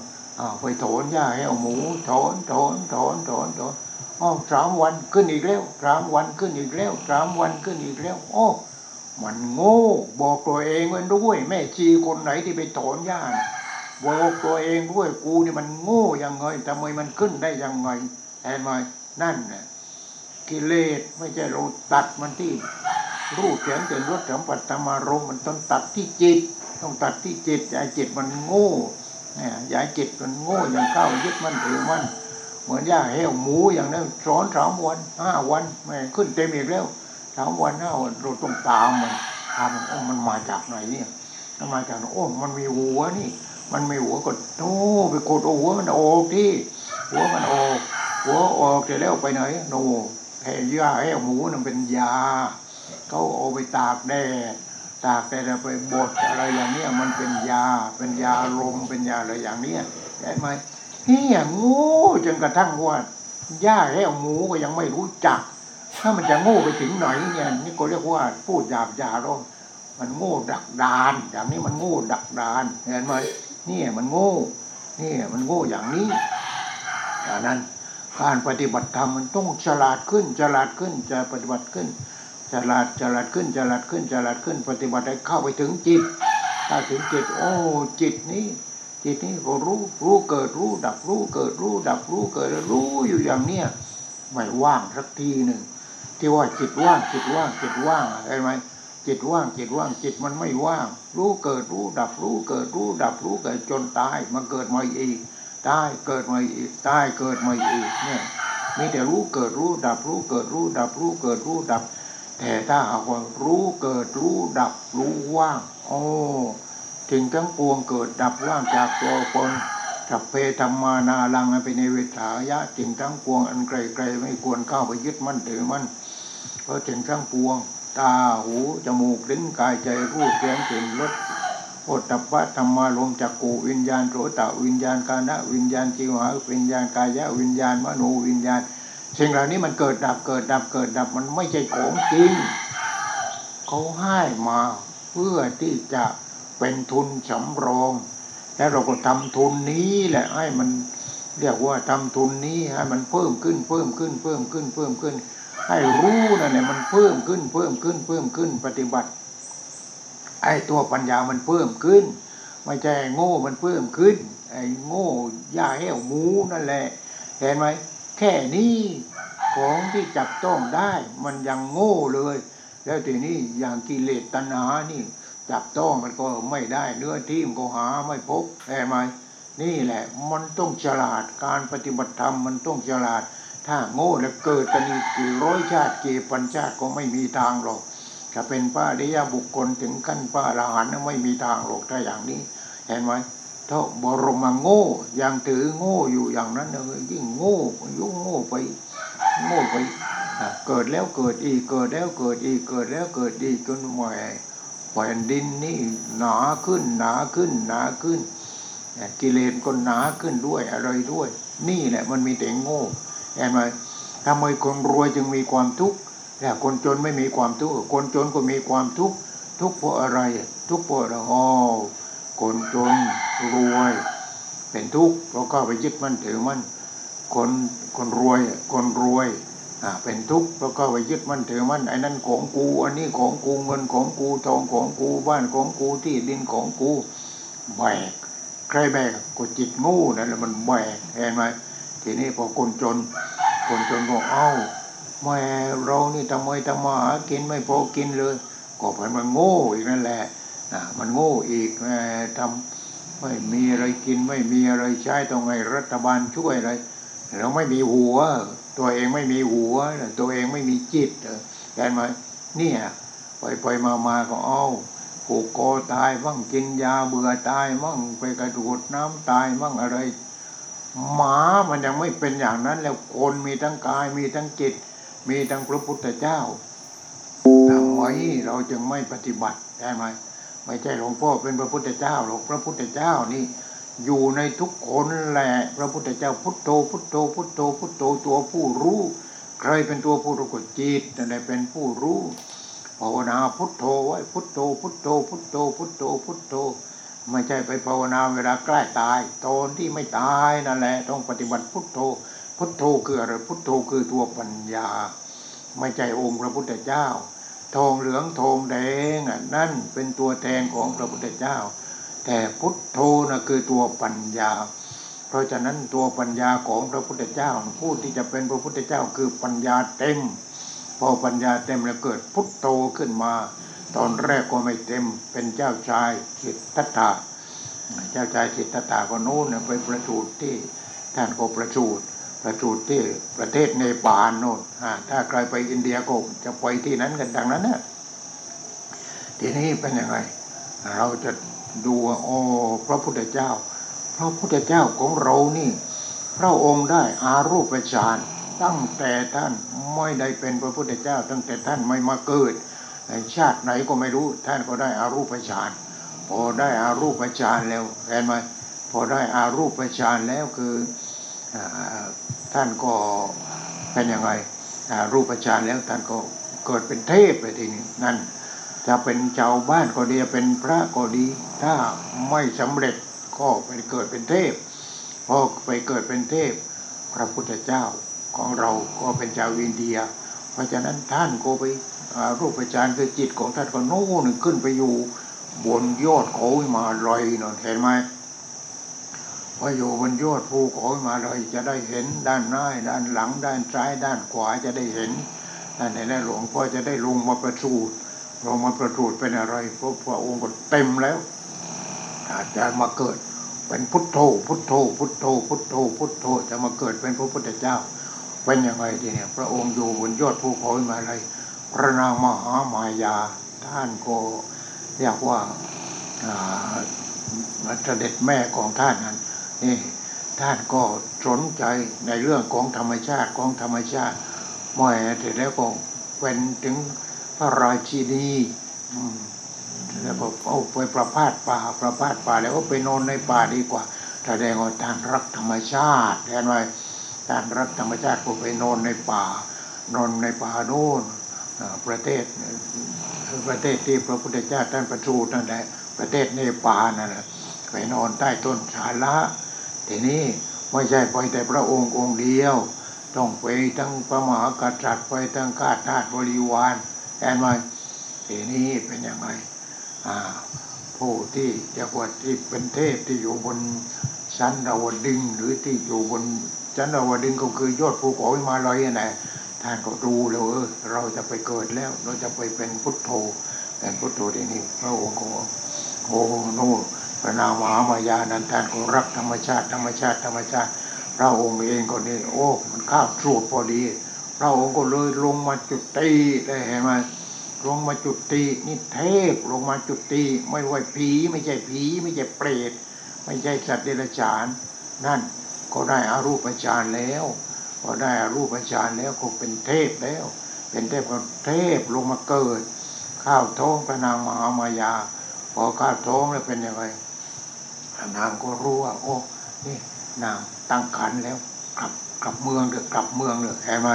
ไปถอนหญ้าให้เอาหมูถอนถอนถอนถอนถอนอ๋อสามวันขึ้นอีกแล้วสามวันขึ้นอีกแล้วสามวันขึ้นอีกแล้วโอ้มันโง่บอกตัวเองไว้ด้วย แม่ชีคนไหนที่ไปถอนหญ้าบอกตัวเองด้วยกูนี่มันโง่ยังไงทำไมมันขึ้นได้ยังไงเห็นไหมนั่นน่ะ กิเลสไม่ใช่เราตัดมันที่รูปเสียงเป็นรสสัมผัสธรรมารมมันต้องตัดที่จิต ต้องตัดที่จิตอย่าให้จิตมันโง่เนี่ยอย่าให้จิตมันโง่อย่างเข้ายึดมันถือมันเหมือนย่าแห้วหมูอย่างนั้นสอนสามวันห้าวันแม่ขึ้นเต็มอีกแล้วสามวันห้าวันเราต้องตามมันตามโอ้มันมาจากไหนเนี่ยมันมาจากโอ้มันมีหัวนี่ มันมีหัวก็โอ้ไปกดเอาหัวมันออกที่หัวมันออกหัวออกเสร็จแล้วไปไหนโน แห่ย่าแห้หมูนั่นเป็นยาเขาเอาไปตากแดดตากแดดไปบดอะไรอย่างเนี้ยมันเป็นยา เป็นยาลมเป็นยาอะไรอย่างเนี้ยเห็นไหมเฮียงูจนกระทั่งว่าย่าแห้หมูก็ยังไม่รู้จัก ถ้ามันจะโง่ไปถึงไหนเนี่ยนี่ก็เรียกว่าพูดหยาบยาลงมันโง่ดักดาน อย่างนี้มันโง่ดักดาน เห็นไหมนี่มันโง่นี่มันโง่อย่างนี้อย่างนั้น การปฏิบัติธรรมมันต้องฉลาดขึ้น ฉลาดขึ้นจะปฏิบัติขึ้น ฉลาดฉลาดขึ้นฉลาดขึ้นฉลาดขึ้น ปฏิบัติให้เข้าไปถึงจิต ถ้าถึงจิต โอ้จิตนี้ จิตนี้ก็รู้รู้เกิดรู้ ดับรู้เกิดรู้ ดับรู้เกิดแล้วรู้อยู่อย่างเนี้ยไม่ว่างสักทีหนึ่งที่ว่าจิตว่างจิตว่างจิตว่างเห็นไหมจิตว่างจิตว่างจิตมันไม่ว่าง รู้เกิดรู้ ดับรู้เกิดรู้ ดับรู้เกิดจนตายมาเกิดใหม่อีก ตายเกิดใหม่อีกตายเกิดใหม่อีกเนี่ยมีแต่รู้เกิดรู้ดับรู้เกิดรู้ดับรู้เกิดรู้ดับ แต่ถ้าหากว่ารู้เกิดรู้ดับรู้ว่างโอ้ถึงทั้งปวงเกิดดับว่างจากตัวตนสัพเพธรรมานาลังไปในเวทายะถึงทั้งปวงอันไกลๆไม่ควรเข้าไปยึดมั่นถือมั่นเพราะถึงทั้งปวง ตาหูจมูกลิ้นกายใจรูปเสียงกลิ่นรส โอตตัพพะธรรมารมจักกูวิญญาณโสตวิญญาณกานะวิญญาณจิวหาวิญญาณกายะวิญญาณมโนวิญญาณ สิ่งเหล่านี้มันเกิดดับเกิดดับเกิดดับมันไม่ใช่ของจริงเขาให้มาเพื่อที่จะเป็นทุนสำรอง แล้วเราก็ทำทุนนี้แหละให้มันเรียกว่าทำทุนนี้ให้มันเพิ่มขึ้นเพิ่มขึ้นเพิ่มขึ้นเพิ่มขึ้น ให้รู้นั่นแหละมันเพิ่มขึ้นเพิ่มขึ้นเพิ่มขึ้นปฏิบัติ ไอ้ตัวปัญญามันเพิ่มขึ้น ไม่ใช่โง่มันเพิ่มขึ้น ไอ้โง่ย่าแห้วหมูนั่นแหละ เห็นไหมแค่นี้ของที่จับต้องได้มันยังโง่เลย แล้วทีนี้อย่างกิเลสตัณหานี่ จับต้องมันก็ไม่ได้เนื้อที่มันก็หาไม่พบเห็นไหมนี่แหละ มันต้องฉลาดการปฏิบัติธรรมมันต้องฉลาด ถ้าโง่แล้วเกิดกันอีกกี่ร้อยชาติกี่พันชาติก็ไม่มีทางหรอก จะเป็นพระอริยบุคคลถึงขั้นพระอรหันต์ไม่มีทางหรอกถ้าอย่างนี้ เห็นไหมถ้าบรมโง่ยังถือโง่อยู่อย่างนั้นเลยยิ่งโง่ยุ่งโง่ไปโง่ไปเกิดแล้วเกิดอีกเกิดแล้วเกิดอีกเกิดแล้วเกิดอีกจนแหวแผ่นดินนี่หนาขึ้นหนาขึ้นหนาขึ้นกิเลสก็หนาขึ้นด้วยอะไรด้วย นี่แหละมันมีแต่โง่เห็นไหมทำไมคนรวยจึงมีความทุกข์ แต่คนจนไม่มีความทุกข์คนจนก็มีความทุกข์ทุกข์เพราะอะไร ทุกข์เพราะอะไรอ๋อคนจนรวย เป็นทุกข์เพราะเข้าไปยึดมั่นถือมั่นคนคนรวยคนรวยอ่าเป็นทุกข์เพราะเข้าไปยึดมั่นถือมั่นไอ้นั่นของกู อันนี้ของกูเงินของกูทองของกูบ้านของกูที่ดินของกูแบกใครแบกก็จิตงูนั่นแหละมันแบกเห็นไหมทีนี้พอคนจน คนจนก็เอ้า แม่เรานี่ทำไมทำมาหากินไม่พอกินเลยก็เพราะมันโง่อีกนั่นแหละอะมันโง่อีกทำไม่มีอะไรกินไม่มีอะไรใช้ต้องให้รัฐบาลช่วยอะไรเราไม่มีหัว ตัวเองไม่มีหัว ตัวเองไม่มีจิตเออเห็นไหมเนี่ยไปไปมามาก็เอาผูกคอตายมั่งกินยาเบื่อตายมั่งไปกระโดดน้ำตายมั่งอะไร หมามันยังไม่เป็นอย่างนั้นแล้วคนมีทั้งกายมีทั้งจิต มีทั้งพระพุทธเจ้าทำไมเราจึงไม่ปฏิบัติได้ไหมไม่ใช่หลวงพ่อเป็นพระพุทธเจ้าหรอกพระพุทธเจ้านี่ อยู่ในทุกคนแหละพระพุทธเจ้าพุทโธพุทโธพุทโธพุทโธตัวผู้รู้ ใครเป็นตัวผู้รู้ก็จิตนั่นแหละเป็นผู้รู้ภาวนาพุทโธไว้พุทโธพุทโธพุทโธพุทโธพุทโธไม่ใช่ไปภาวนาเวลาใกล้ตาย ตอนที่ไม่ตายนั่นแหละ ต้องปฏิบัติพุทโธ พุทโธคืออะไรพุทโธคือตัวปัญญา ไม่ใช่องค์พระพุทธเจ้า ทองเหลืองทองแดงอะนั่นเป็นตัวแทนของพระพุทธเจ้า แต่พุทโธนะคือตัวปัญญา เพราะฉะนั้นตัวปัญญาของพระพุทธเจ้าผู้ที่จะเป็นพระพุทธเจ้าคือปัญญาเต็ม พอปัญญาเต็มแล้วเกิดพุทโธขึ้นมา ตอนแรกก็ไม่เต็มเป็นเจ้าชายสิทธัตถะเจ้าชายสิทธัตถะก็โน้นไปประสูติที่ท่านก็ประสูติ ประสูติที่ประเทศเนปาลโน่นถ้าใครไปอินเดียก็จะไปที่นั้นกันดังนั้นน่ะทีนี้เป็นยังไง เราจะดูโอ้พระพุทธเจ้า พระพุทธเจ้าของเรานี่ พระองค์ได้อารูปฌานตั้งแต่ท่านไม่ได้เป็นพระพุทธเจ้า ตั้งแต่ท่านไม่มาเกิดในชาติไหนก็ไม่รู้ท่านก็ได้อารูปฌานพอได้อารูปฌานแล้วเห็นไหมพอได้อารูปฌานแล้วคือ ท่านก็เป็นยังไงรูปฌานแล้วท่านก็เกิดเป็นเทพไปทีนี้นั่น จะเป็นชาวบ้านก็ดีเป็นพระก็ดี ถ้าไม่สำเร็จก็ไปเกิดเป็นเทพพอไปเกิดเป็นเทพ พระพุทธเจ้าของเราก็เป็นชาวอินเดีย เพราะฉะนั้นท่านก็ไปรูปฌานคือจิตของท่านก็โน่นขึ้นไปอยู่บนยอดเขาหิมาลอยนนเห็นไหม พออยู่บนยอดภูเขามาลยจะได้เห็นด้านหน้าด้านหลัง ด้านซ้าย ด้านขวาจะได้เห็นด้านไหนหลวงพ่อจะได้ลงมาประสูติลงมาประสูติเป็นอะไรเพราะพระองค์ก็เต็มแล้วอาจจะมาเกิดเป็นพุทโธ พุทโธ พุทโธ พุทโธ พุทโธจะมาเกิดเป็นพระพุทธเจ้า เป็นยังไงทีเนี่ย พระองค์อยู่บนยอดภูเขามาลัยพระนางมหามายาท่านก็เรียกว่าอ่าเสด็จแม่ของท่านนั้น นี่ท่านก็สนใจในเรื่องของธรรมชาติของธรรมชาติมื่อเสร็จแล้วก็เป็นถึงพระราชินีแล้วก็เอาไปประพาสป่าประพาสป่าแล้วก็ไปนอนในป่าดีกว่าแสดงว่าท่านรักธรรมชาติเห็นไหมท่านรักธรรมชาติก็ไปนอนในป่านอนในป่าโน่นประเทศประเทศที่พระพุทธเจ้าท่านประสูตินั่นแหละประเทศเนปานั่นแหละไปนอนใต้ต้นสาละ ทีนี้ไม่ใช่ไปแต่พระองค์องค์เดียว ต้องไปทั้งพระมหากษัตริย์ไปทั้งข้าทาสบริวารเห็นไหมทีนี้เป็นยังไงผู้ที่เรียกว่าที่เป็นเทพที่อยู่บนชั้นดาวดึงหรือที่อยู่บนชั้นดาวดึงก็คือยอดภูเขาหิมาลัยนั่นแหละท่านก็ดูแล้วเออเราจะไปเกิดแล้ว เราจะไปเป็นพุทโธเป็นพุทโธทีนี้พระองค์ก็โอ้โน่น พระนางมหามายานันท่านก็รักธรรมชาติธรรมชาติธรรมชาติ พระองค์เองก็นี่โอ้มันข้าวสูตรพอดี พระองค์ก็เลยลงมาจุดตีได้เห็นไหมลงมาจุดตินี่เทพลงมาจุดติไม่ว่าผีไม่ใช่ผีไม่ใช่เปรตไม่ใช่สัตว์เดรัจฉาน นั่นก็ได้อารูปฌานแล้วพอได้อารูปฌานแล้วก็เป็นเทพแล้ว เป็นเทพก็เทพลงมาเกิด ข้าวท้องพระนางมหามายา พอข้าวท้องแล้วเป็นยังไง นางก็รู้ว่า โอ้นี่นางตั้งครรภ์แล้วกลับกลับเมืองเถอกลับเมืองเถอะเห็นไหม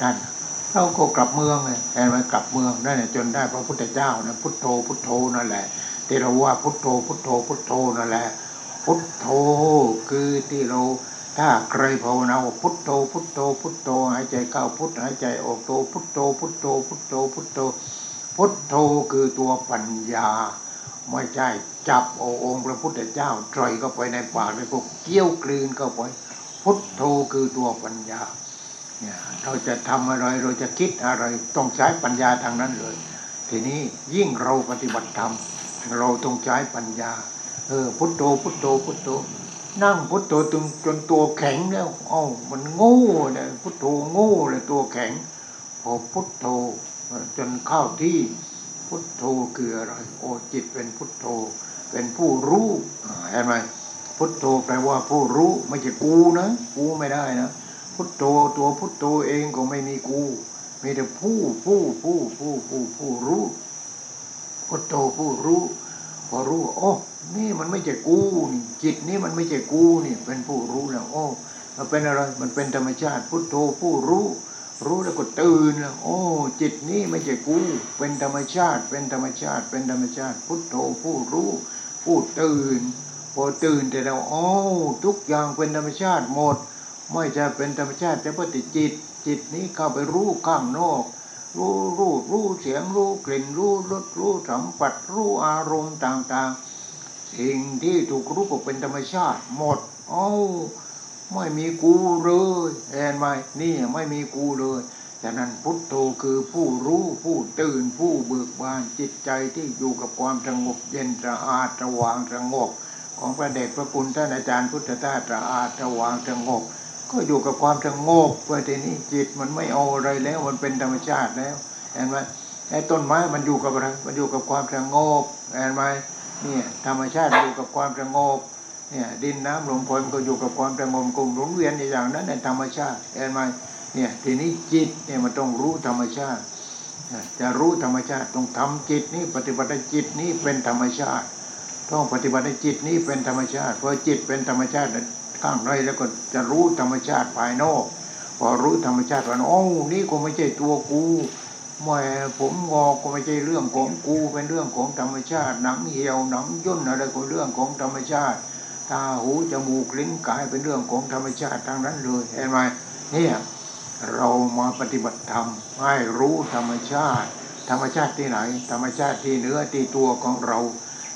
นั่นเราก็กลับเมืองเลยเห็นไหมกลับเมืองได้เนี่ยจนได้พระพุทธเจ้านะพุทโธพุทโธนั่นแหละที่เราว่าพุทโธพุทโธพุทโธนั่นแหละ พุทโธคือที่เราถ้าใครภาวนาว่าพุทโธพุทโธพุทโธหายใจเข้าพุทหายใจออกโธพุทโธพุทโธพุทโธพุทโธพุทโธคือตัวปัญญา ไม่ใช่จับเอองค์พระพุทธเจ้าตรอยเข้าไปในปากแล้วกเกี้ยวกลืนเข้าไปพุทโธคือตัวปัญญาเนี่ยเราจะทำอะไรเราจะคิดอะไรต้องใช้ปัญญาทางนั้นเลย ทีนี้ยิ่งเราปฏิบัติธรรมเราต้องใช้ปัญญา เออพุทโธพุทโธพุทโธนั่งพุทโธจนจนตัวแข็งแล้วเอ้ามันโง่เนี่ยพุทโธโง่เลยตัวแข็งพอพุทโธจนเข้าที่ พุทโธคืออะไร โอ้จิตเป็นพุทโธ เป็นผู้รู้เห็นไหมพุทโธแปลว่าผู้รู้ไม่ใช่กูนะกูไม่ได้นะ พุทโธตัวพุทโธเองก็ไม่มีกู มีแต่ผู้ผู้ผู้ผู้ผู้ผู้รู้ พุทโธผู้รู้ พอรู้โอ้นี่มันไม่ใช่กูนี่จิตนี่มันไม่ใช่กูนี่ เป็นผู้รู้แล้วโอ้มันเป็นอะไร มันเป็นธรรมชาติ พุทโธผู้รู้ รู้แล้วก็ตื่นแล้วโอ้ จิตนี่ไม่ใช่กู เป็นธรรมชาติ เป็นธรรมชาติ เป็นธรรมชาติ พุทโธผู้รู้ ผู้ตื่น พอตื่นแต่เราโอ้ทุกอย่างเป็นธรรมชาติหมด ไม่จะเป็นธรรมชาติแต่ปฏิจิต จิตนี้เข้าไปรู้ข้างนอก รู้รูปรู้เสียงรู้กลิ่นรู้รสรู้สัมผัสรู้อารมณ์ต่างๆ สิ่งที่ถูกรู้ก็เป็นธรรมชาติหมดเอ้ ไม่มีกูเลยเห็นไหมนี่ไม่มีกูเลยฉะนั้นพุทโธคือผู้รู้ผู้ตื่นผู้เบิกบานจิตใจที่อยู่กับความสงบเย็นสะอาดสว่างสงบของพระเดชพระคุณท่านอาจารย์พุทธทาสสะอาดสว่างสงบก็อยู่กับความสงบเพื่อทีนี้จิตมันไม่เอาอะไรแล้วมันเป็นธรรมชาติแล้วเห็นไหมไอ้ต้นไม้มันอยู่กับอะไรมันอยู่กับความสงบเห็นไหมเนี่ยธรรมชาติอยู่กับความสงบ เนี่ยดินน้ำลมฝนก็อยู่กับความสงบกลุ่มหมุนเวียนอย่างนั้นในธรรมชาติเห็นไหมเนี่ยทีนี้จิตเนี่ยมันต้องรู้ธรรมชาติ จะรู้ธรรมชาติต้องทำจิตนี้ปฏิบัติจิตนี้เป็นธรรมชาติ ต้องปฏิบัติจิตนี้เป็นธรรมชาติพอจิตเป็นธรรมชาติข้างในแล้วก็จะรู้ธรรมชาติภายนอก พอรู้ธรรมชาติภายนอกโอ้นี่ก็ไม่ใช่ตัวกูแม่ผมงอกก็ไม่ใช่เรื่องของกูเป็นเรื่องของธรรมชาติหนังเหี่ยวหนังย่นอะไรก็เรื่องของธรรมชาติ ตาหูจมูกลิ้นกายเป็นเรื่องของธรรมชาติทั้งนั้นเลยเห็นไหมเนี่ยเรามาปฏิบัติธรรมให้รู้ธรรมชาติ ธรรมชาติที่ไหน ธรรมชาติที่เนื้อที่ตัวของเรา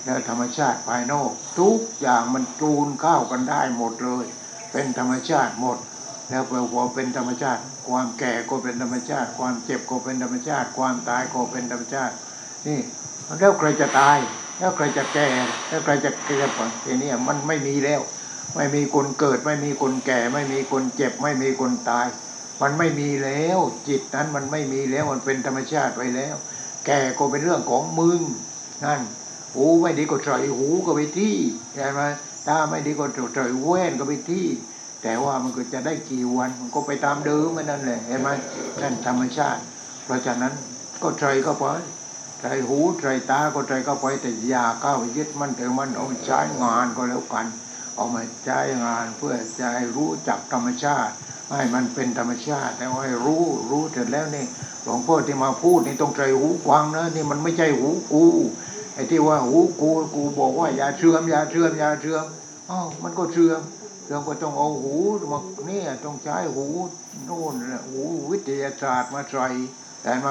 แล้วธรรมชาติภายนอก ทุกอย่างมันจูนเข้ากันได้หมดเลย เป็นธรรมชาติหมด แล้วพอเป็นธรรมชาติ ความแก่ก็เป็นธรรมชาติ ความเจ็บก็เป็นธรรมชาติ ความตายก็เป็นธรรมชาติ นี่แล้วใครจะตาย แล้วใครจะแก่แล้วใครจะเจ็บทีนี้มันไม่มีแล้ว ไม่มีคนเกิด ไม่มีคนแก่ ไม่มีคนเจ็บ ไม่มีคนตาย มันไม่มีแล้ว จิตนั้นมันไม่มีแล้วมันเป็นธรรมชาติไปแล้ว แก่ก็เป็นเรื่องของมึงนั่นหูไม่ดีก็ใส่หูก็ไปที่ใช่ไหมตาไม่ดีก็ใส่แว่นก็ไปที่ แต่ว่ามันก็จะได้กี่วันมันก็ไปตามเดิมมันนั่นแหละเห็นไหมนั่นธรรมชาติ เพราะฉะนั้นก็ใส่เข้าไป ใส่หูใส่ตาก็ใส่เข้าไปแต่อย่าก้ายึดมันถือมันเอาใช้งานก็แล้วกัน เอามาใช้งานเพื่อให้รู้จักธรรมชาติ ให้มันเป็นธรรมชาติแต่ว่าให้รู้รู้เสร็จแล้วนี่หลวงพ่อที่มาพูดนี่ต้องใส่หูฟังนะนี่มันไม่ใช่หูกูไอ้ที่ว่าหูกูกูบอกว่าอย่าเชื่อมอย่าเชื่อมอย่าเชื่อมอ้าวมันก็เชื่อมเชื่อมก็ต้องเอาหูมาเนี่ยต้องใช้หูโน่นหูวิทยาศาสตร์มาใส่เห็นไหม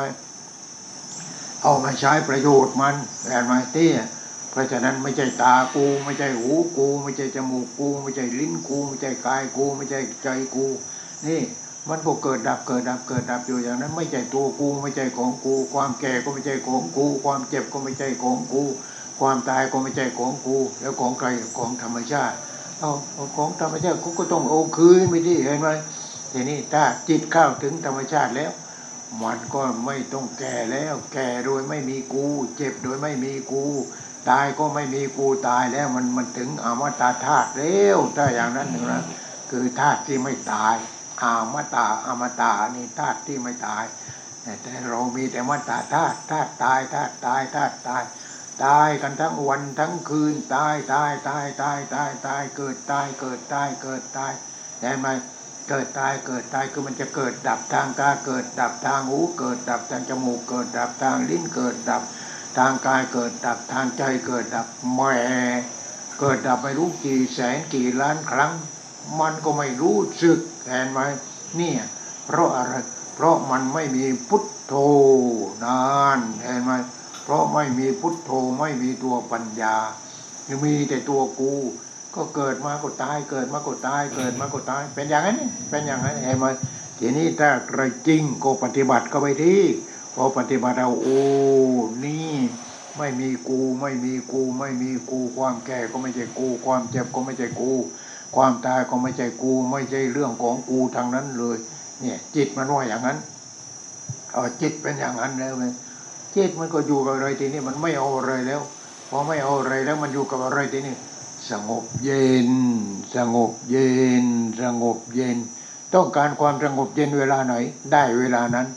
เอามาใช้ประโยชน์มันเห็นไมเตี้ยเพราะฉะนั้นไม่ใช่ตากู ไม่ใช่หูกู ไม่ใช่จมูกกู ไม่ใช่ลิ้นกู ไม่ใช่กายกู ไม่ใช่ใจกู นี่มันก็เกิดดับเกิดดับเกิดดับอยู่อย่างนั้น ไม่ใช่ตัวกูไม่ใช่ของกู ความแก่ก็ไม่ใช่ของกู ความเจ็บก็ไม่ใช่ของกู ความตายก็ไม่ใช่ของกู แล้วของใครของธรรมชาติเอาของธรรมชาติกูก็ต้องเอคืนไม่ดีเห็นไหมทีนี้ถ้าจิตเข้าถึงธรรมชาติแล้ว มันก็ไม่ต้องแก่แล้ว แก่โดยไม่มีกู เจ็บโดยไม่มีกู ตายก็ไม่มีกูตายแล้วมันมันถึงอมตะธาตุแล้วถ้าอย่างนั้นนะคือธาตุที่ไม่ตายอมตะอมตะนี่ธาตุที่ไม่ตาย แต่เรามีแต่มตาธาตุธาตุตายธาตุตายธาตุตาย ตายกันทั้งวันทั้งคืนตายตายตายตายตายตายเกิดตายเกิดตายเกิดตายเห็นไหม เกิดตายเกิดตายคือมันจะเกิดดับทางตาเกิดดับทางหูเกิดดับทางจมูกเกิดดับทางลิ้นเกิดดับ ทางกายเกิดดับทางใจเกิดดับแหมเกิดดับไม่รู้กี่แสนกี่ล้านครั้ง มันก็ไม่รู้สึกเห็นไหมเนี่ยเพราะอะไรเพราะมันไม่มีพุทโธนานเห็นไหมเพราะไม่มีพุทโธไม่มีตัวปัญญายังมีแต่ตัวกู ก็เกิดมาก็ตาย เกิดมาก็ตาย เกิดมาก็ตาย เป็นอย่างนั้นเป็นอย่างนั้นเห็นไหมทีนี้ถ้าใครจริงก็ปฏิบัติก็ไปที่พอปฏิบัติเอาโอ้นี่ไม่มีกูไม่มีกูไม่มีกูความแก่ก็ไม่ใช่กู ความเจ็บก็ไม่ใช่กู ความตายก็ไม่ใช่กู ไม่ใช่เรื่องของกูทางนั้นเลย เนี่ย จิตมันว่าอย่างนั้นเออจิตเป็นอย่างนั้นแล้วไงจิตมันก็อยู่กับอะไรทีนี้มันไม่เอาอะไรแล้วพอไม่เอาอะไรแล้วมันอยู่กับอะไรทีนี้ สงบเย็น สงบเย็น สงบเย็น ต้องการความสงบเย็นเวลาไหน ได้เวลานั้น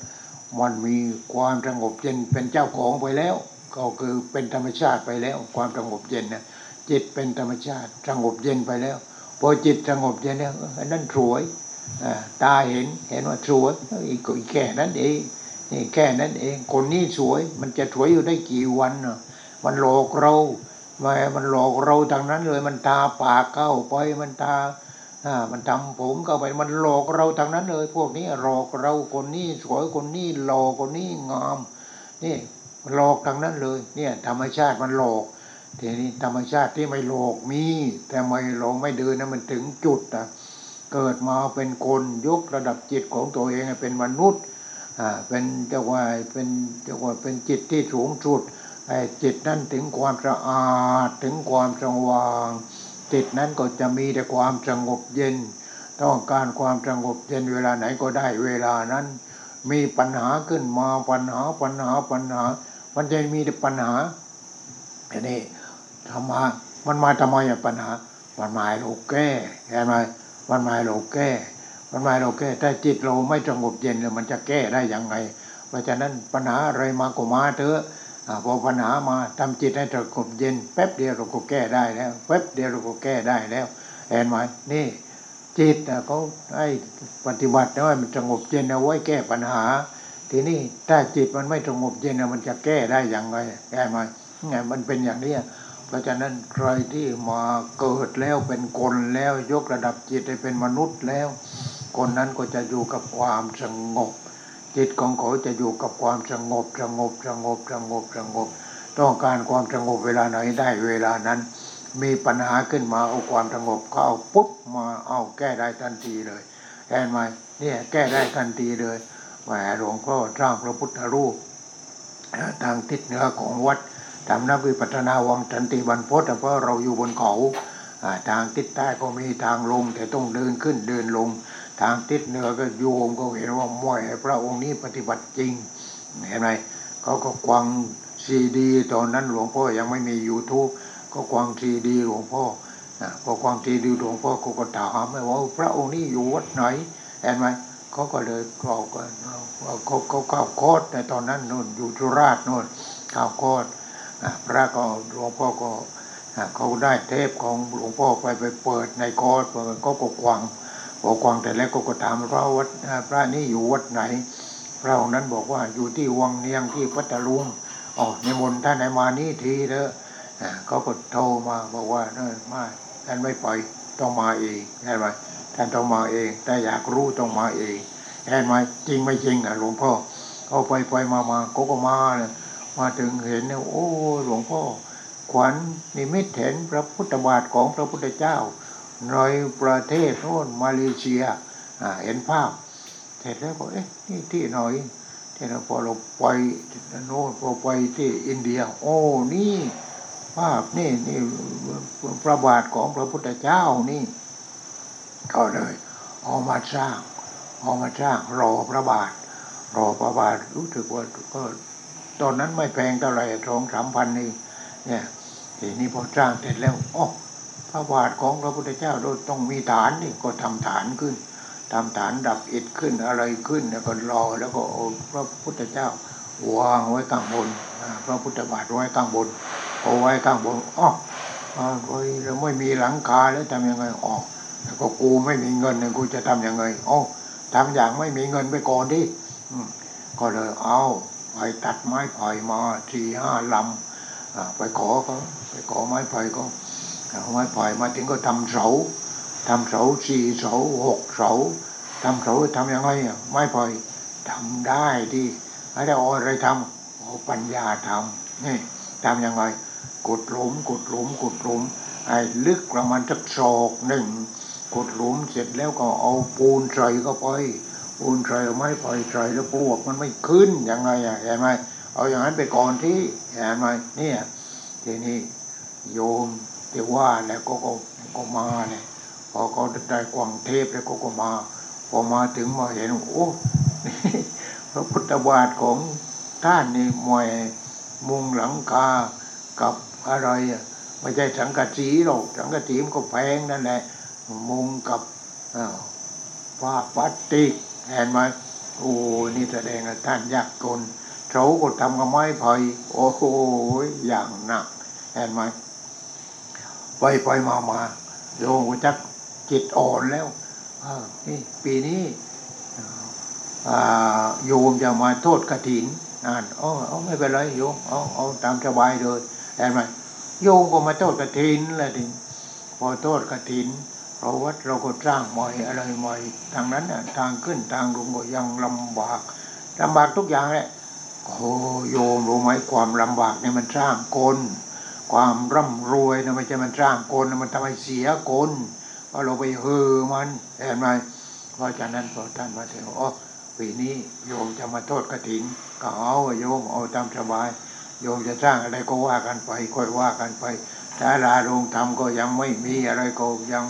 มันมีความสงบเย็นเป็นเจ้าของไปแล้ว ก็คือเป็นธรรมชาติไปแล้ว ความสงบเย็นนะจิตเป็นธรรมชาติสงบเย็นไปแล้ว พอจิตสงบเย็นแล้วเอออันนั้นสวยตาเห็นเห็นว่าสวยอีกแค่นั้นเองนี่แค่นั้นเอง คนนี้สวยมันจะสวยอยู่ได้กี่วันเนาะมันหลอกเรา มามันหลอกเราทางนั้นเลย มันทาปากเข้าไปมันทาอ่ามันทำผมเข้าไปมันหลอกเราทางนั้นเลย พวกนี้หลอกเราคนนี้สวยคนนี้หล่อคนนี้งาม นี่หลอกทางนั้นเลย เนี่ย ธรรมชาติมันหลอกทีนี้ธรรมชาติที่ไม่หลอกมี แต่ไม่หลอกไม่เดินนะมันถึงจุดอะเกิดมาเป็นคนยกระดับจิตของตัวเองเป็นมนุษย์อ่าเป็นเจ้าว่าเป็นเจ้าว่าเป็นจิตที่สูงสุด จิตนั้นถึงความสะอาดถึงความสว่าง จิตนั้นก็จะมีแต่ความสงบเย็น ต้องการความสงบเย็นเวลาไหนก็ได้เวลานั้น มีปัญหาขึ้นมาปัญหาปัญหาปัญหามันจะมีแต่ปัญหาอันนี้ทำมามันมาทำไมอะปัญหา มันมาห้เราแก้เห็นไหมมันมาห้เราแก้ มันมาห้เราแก้ถ้าจิตเราไม่สงบเย็นแล้วมันจะแก้ได้ยังไง เพราะฉะนั้นปัญหาอะไรมาก็มาเถอะอ่า พอปัญหามาทำจิตให้สงบเย็นแป๊บเดียวเราก็แก้ได้แล้วแป๊บเดียวเราก็แก้ได้แล้วเห็นไหมนี่ จิตเขาให้ปฏิบัตินะว่ามันสงบเย็นเอาไว้แก้ปัญหา ทีนี้ถ้าจิตมันไม่สงบเย็นมันจะแก้ได้อย่างไรแก้ไหมไงมันเป็นอย่างนี้เพราะฉะนั้นใครที่มาเกิดแล้วเป็นคนแล้วยกระดับจิตให้เป็นมนุษย์แล้ว คนนั้นก็จะอยู่กับความสงบ จิตของเขาจะอยู่กับความสงบสงบสงบสงบสงบ ต้องการความสงบเวลาไหนได้เวลานั้น มีปัญหาขึ้นมาเอาความสงบก็เอาปุ๊บมาเอาแก้ได้ทันทีเลยเห็นไหมเนี่ยแก้ได้ทันทีเลยแหมหลวงพ่อสร้างพระพุทธรูป ทางทิศเหนือของวัดทำนักวิปัสสนาวังสันติบรรพตเพราะเราอยู่บนเขาอ่าทางทิศใต้ก็มีทางลงแต่ต้องเดินขึ้นเดินลง ทางทิศเหนือก็โยมก็เห็นว่ามวยพระองค์นี้ปฏิบัติจริง เห็นไหมเขาก็กวางซีดีตอนนั้นหลวงพ่อยังไม่มี YouTube ก็กวางซีดีหลวงพ่อนะพอกวางซีดีหลวงพ่อเขาก็ถามว่าพระองค์นี้อยู่วัดไหนเห็นไหมเขาก็เลยกล่าวกันเขาเขาข้าโคตรในตอนนั้นนู่นอยู่สุราษฎร์นู่นเข้าโคตรพระก็หลวงพ่อก็เขาได้เทปของหลวงพ่อไปไปเปิดในโคตรเปิดก็ก็กวาง พอกวางแต่แล้วก็ก็ถามพระวัดพระนี่อยู่วัดไหน พระองค์นั้นบอกว่าอยู่ที่วังเนียงที่พัทลุงอ๋อในมนท่านไหนมานี่ทีเถอะเขาก็โทรมาบอกว่าเออไม่ท่านไม่ปล่อยต้องมาเองใช่ไหมท่านต้องมาเอง แต่อยากรู้ต้องมาเองเห็นไหมจริงไม่จริงอะหลวงพ่อเขาไปไปมามาเขาก็มาเนี่ยมาถึงเห็นเนี่ยโอ้หลวงพ่อขวัญนิมิตเห็นพระพุทธบาทของพระพุทธเจ้า ในประเทศโน่นมาเลเซียเห็นภาพเสร็จแล้วก็เอ๊ะนี่ที่หน่อยที่เราพอเราไปโน่นพอไปที่อินเดีย โอ้นี่ภาพนี่นี่พระบาทของพระพุทธเจ้านี่ก็เลยเอามาสร้างเอามาสร้างรอพระบาท รอพระบาทรู้สึกว่าก็ตอนนั้นไม่แพงเท่าไหร่สองสามพันนี่เนี่ยทีนี้พอสร้างเสร็จแล้วอ๋อ พระบาทของพระพุทธเจ้าต้องมีฐานนี่ก็ทำฐานขึ้นทำฐานดับอิฐขึ้นอะไรขึ้นแล้วก็รอแล้วก็พระพุทธเจ้าวางไว้ข้างบนพระพุทธบาทไว้ข้างบนเอาไว้ข้างบนอ๋อเอาไว้เราไม่มีหลังคาแล้วทำยังไงอ๋อแล้วก็กูไม่มีเงินเนี่ยกูจะทำยังไงอ๋อทำอย่างไม่มีเงินไปก่อนดิก็เลยเอาไปตัดไม้ไผ่มาสี่ห้าลำไปขอเขาไปขอไม้ไผ่ก็ เอาไม้ไผ่อยมาถึงก็ทำเสาทำเสาสี่เสาหกเสาทำเสาทำยังไงอะไม่พอยทำได้ที่ไม่ได้เอาอะไรทำเอาปัญญาทำนี่ทำยังไงกดหลุมกดหลุมกดหลุมไอ้ลึกประมาณสักศอกหนึ่งกดหลุมเสร็จแล้วก็เอาปูนใส่เข้าไปปูนใส่เอาไม้ไผ่อยใส่แล้วปลวกมันไม่ขึ้นยังไงอะเห็นไหมเอาอย่างนั้นไปก่อนที่เห็นไหมเนี่ยทีนี้โยม ที่ว่าแล้วก็ก็ก็มาเนี่ยพอเขาได้กวางเทพแล้วเขาก็มา พอมาถึงมาเห็นโอ้พระพุทธบาทของท่านนี่มวยมุงหลังคากับอะไรอะไม่ใช่สังกะสีหรอกสังกะสีมันก็แพงนั่นแหละมุงกับอ้าวผ้าพลาสติกเห็นไหมโอ้นี่แสดงว่าท่านยากจนเขาก็ทำกับไม้ไผ่โอ้โหอย่างหนักเห็นไหม ไปไปมามาโยมก็จักจิตอ่อนแล้วนี่ปีนี้โยมจะมาโทษกระถินอ่านอ๋อเอาไม่เป็นไรโยมเอาเอาตามสบายเลยเห็นไหมโยมก็มาโทษกระถินแหละทีพอโทษกระถินเราวัดเราก็สร้างใหม่อะไรใหม่ทางนั้นน่ะทางขึ้นทางลงก็ยังลำบากลำบากทุกอย่างแหละโอ้โยมรู้ไหมความลำบากเนี่ยมันสร้างคน ความร่ำรวยนะไม่ใช่มันสร้างคนนะมันทำให้เสียคนเพราะเราไปเฮอมันเห็นไหมเพราะฉะนั้นพอท่านมาถึงอ๋อปีนี้โยมจะมาโทษกระถินก็เอาโยมเอาตามสบาย โยมจะสร้างอะไรก็ว่ากันไปค่อยว่ากันไปถ้าลาโรงธรรมก็ยังไม่มีอะไรก็ยัง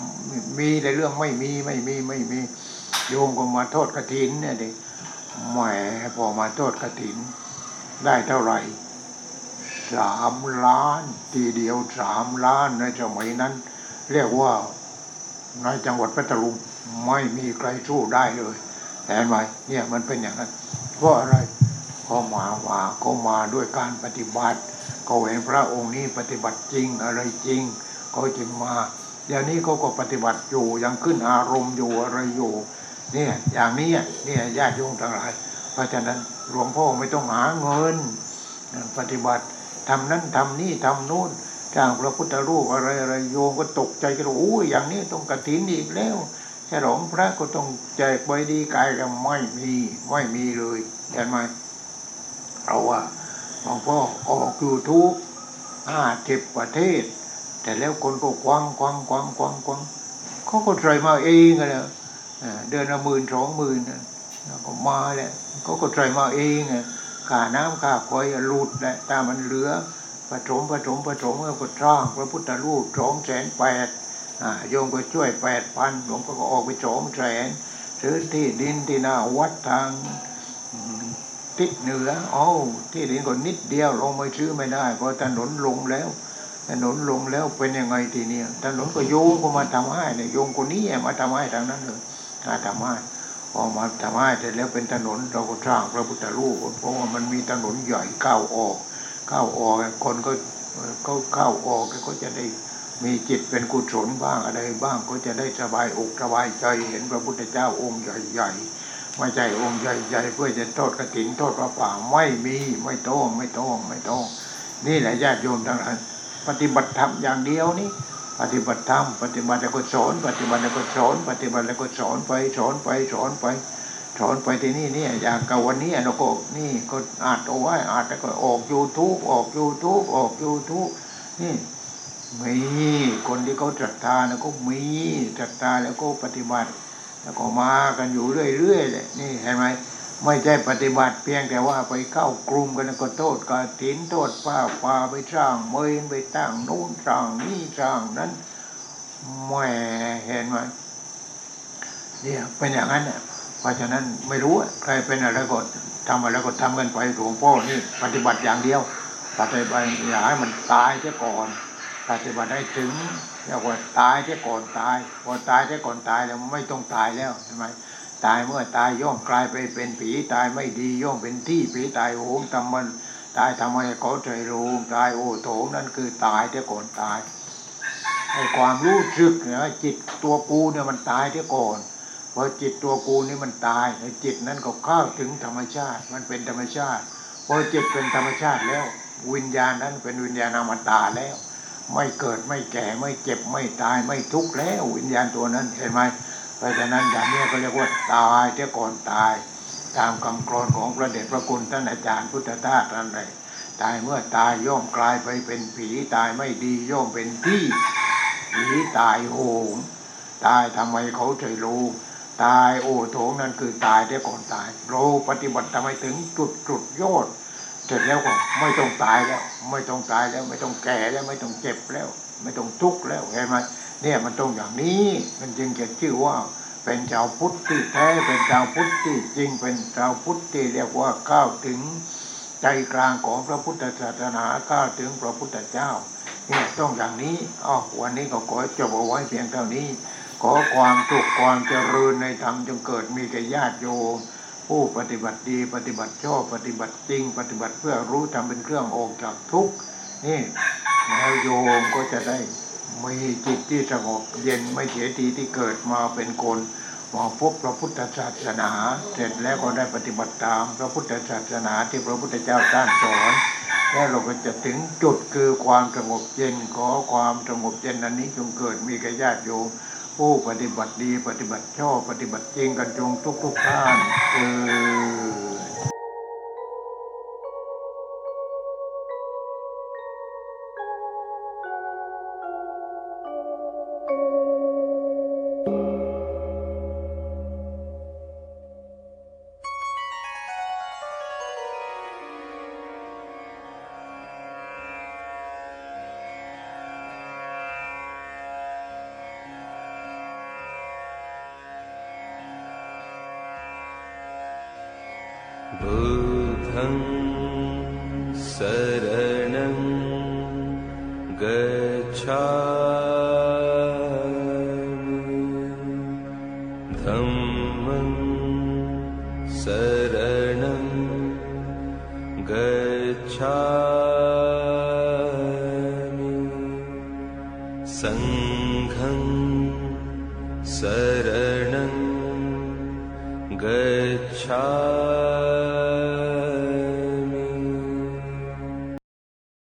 มีแต่เรื่องไม่มีไม่มีไม่มี โยมก็มาโทษกระถินเนี่ยดิแหมพอมาโทษกระถิน ได้เท่าไหร่ สามล้าน ทีเดียวสามล้านในสมัยนั้น เรียกว่าในจังหวัดพัทลุงไม่มีใครสู้ได้เลยเห็นไหมเนี่ยมันเป็นอย่างนั้นเพราะอะไรก็มาว่าก็มาด้วยการปฏิบัติก็เห็นพระองค์นี้ปฏิบัติจริงอะไรจริงเขาจึงมาเดี๋ยวนี้เขาก็ปฏิบัติอยู่ยังขึ้นอารมณ์อยู่อะไรอยู่เนี่ยอย่างนี้เนี่ยญาติโยมทั้งหลาย เพราะฉะนั้นหลวงพ่อไม่ต้องหาเงินปฏิบัติ ทำนั้นทำนี่ทำนู่นจ้างพระพุทธรูปอะไรอะไรโยมก็ตกใจกันโอ้ยอย่างนี้ต้องกระถินอีกแล้วฉลองพระก็ต้องแจกใบดีกายกันไม่มีไม่มีเลยเห็นไหมเราว่าหลวงพ่อออกยูทูบห้าสิบประเทศ แต่แล้วคนก็ควังควังควังควังควังเขาก็ใส่มาเองนเลยเดือนละหมื่นสองหมื่นก็มาแหละเขาก็ใส่มาเองไง ค่าน้ำค่าไฟหลุดแหละตามันเหลือผสมผสมผสมแล้วก็สร้างพระพุทธรูปสองแสนแปดโยมก็ช่วยแปดพันหลวงพ่อก็ออกไปสองแสนซื้อที่ดินที่หน้าวัดทางทิศเหนืออ๋อที่ดินก็นิดเดียวลงไม่ซื้อไม่ได้เพราะถนนลงแล้ว ถนนลงแล้วเป็นยังไงทีเนี้ยถนนก็โยงก็มาทำให้เนี่ยโยงคนนี้มาทำให้ทางนั้นเลยมาทำให้ พอมาทำให้เสร็จแล้วเป็นถนนเราก็สร้างพระพุทธรูปเพราะว่ามันมีถนนใหญ่ก้าวออกก้าวออกคนก็เขาเข้าออกก็จะได้มีจิตเป็นกุศลบ้างอะไรบ้างก็จะได้สบายอกสบายใจเห็นพระพุทธเจ้าองค์ใหญ่ๆไม่ใช่องค์ใหญ่ๆเพื่อจะโทษกระถินโทษพระป่าไม่มีไม่ต้องไม่ต้องไม่ต้องนี่แหละญาติโยมทั้งหลายปฏิบัติธรรมอย่างเดียวนี่ ปฏิบัติธรรมปฏิบัติแล้วก็สอนปฏิบัติแล้วก็สอนปฏิบัติแล้วก็สอนไปสอนไปสอนไปสอนไปที่นี่เนี่ยอย่างกับวันนี้เราก็นี่ก็อาจเอาไว้อาจแล้วก็ออกยูทูบออกยูทูบออกยูทูบนี่มีคนที่เขาศรัทธาแล้วก็มีศรัทธาแล้วก็ปฏิบัติ แล้วก็มากันอยู่เรื่อยๆเลยนี่เห็นไหม ไม่ใช่ปฏิบัติเพียงแต่ว่าไปเข้ากลุ่มกันก็โทษกาถินโทษป้าป่าไปสร้างเมนไปตั้งนู้นสร้างนี่สร้างนั้นแหมเห็นไหมเนี่ยเป็นอย่างนั้นเนี่ยเพราะฉะนั้นไม่รู้ใครเป็นอะไรก็ทำอะไรก็ทำกันไปหลวงพ่อนี่ปฏิบัติอย่างเดียวปฏิบัติอย่าให้มันตายเสียก่อนปฏิบัติให้ถึงเรียกว่าตายเสียก่อนตายพอตายเสียก่อนตายแล้วไม่ต้องตายแล้วใช่ไหม ตายเมื่อตายย่อมกลายไปเป็นผีตายไม่ดีย่อมเป็นที่ผีตายโหงทำมันตายทำไมเขาใจรูงตายโอโถงนั่นคือตายเสียก่อนตายไอ้ความรู้สึกเนี่ยจิตตัวกูเนี่ยมันตายเสียก่อนพอจิตตัวกูนี่มันตายไอ้จิตนั้นก็เข้าถึงธรรมชาติ มันเป็นธรรมชาติพอจิตเป็นธรรมชาติแล้ว วิญญาณนั้นเป็นวิญญาณอมตะแล้ว ไม่เกิดไม่แก่ไม่เจ็บไม่ตายไม่ทุกข์แล้ววิญญาณตัวนั้นเห็นไหม เพราะฉะนั้นอย่างนี้ก็เรียกว่าตายเสียก่อนตาย ตามคำกรอนของพระเดชพระคุณท่านอาจารย์พุทธทาสนั่นเลยตายเมื่อตายย่อมกลายไปเป็นผีตายไม่ดีย่อมเป็นที่ผีตายโหงตายทำไมเขาใจรู้ตายโอโถงนั่นคือตายได้ก่อนตาย เราปฏิบัติทำไมถึงจุดจุดยอดเสร็จแล้วก็ไม่ต้องตายแล้ว ไม่ต้องตายแล้ว ไม่ต้องแก่แล้วไม่ต้องเจ็บแล้ว ไม่ต้องทุกข์แล้วเห็นไหม เนี่ยมันตรงอย่างนี้ มันจึงจะชื่อว่าเป็นชาวพุทธที่แท้เป็นชาวพุทธที่จริงเป็นชาวพุทธที่เรียกว่าก้าวถึงใจกลางของพระพุทธศาสนาก้าวถึงพระพุทธเจ้าเนี่ยต้องอย่างนี้อ๋อวันนี้ก็ขอจบเอาไว้เพียงเท่านี้ ขอความสุขความเจริญในธรรมจงเกิดมีแก่ญาติโยมผู้ปฏิบัติดีปฏิบัติชอบปฏิบัติจริง ปฏิบัติเพื่อรู้ทำเป็นเครื่องออกจากทุกข์นี่แล้วโยมก็จะได้ มีจิตที่สงบเย็นไม่เสียทีที่เกิดมาเป็นคนมาพบพระพุทธศาสนา เสร็จแล้วก็ได้ปฏิบัติตาม พระพุทธศาสนาที่พระพุทธเจ้าท่านสอนแล้วเราก็จะถึงจุดคือความสงบเย็นขอความสงบเย็นอันนี้จงเกิดมีแก่ญาติโยมผู้ปฏิบัติดีปฏิบัติชอบปฏิบัติจริงกันจงทุกทุกท่านเออ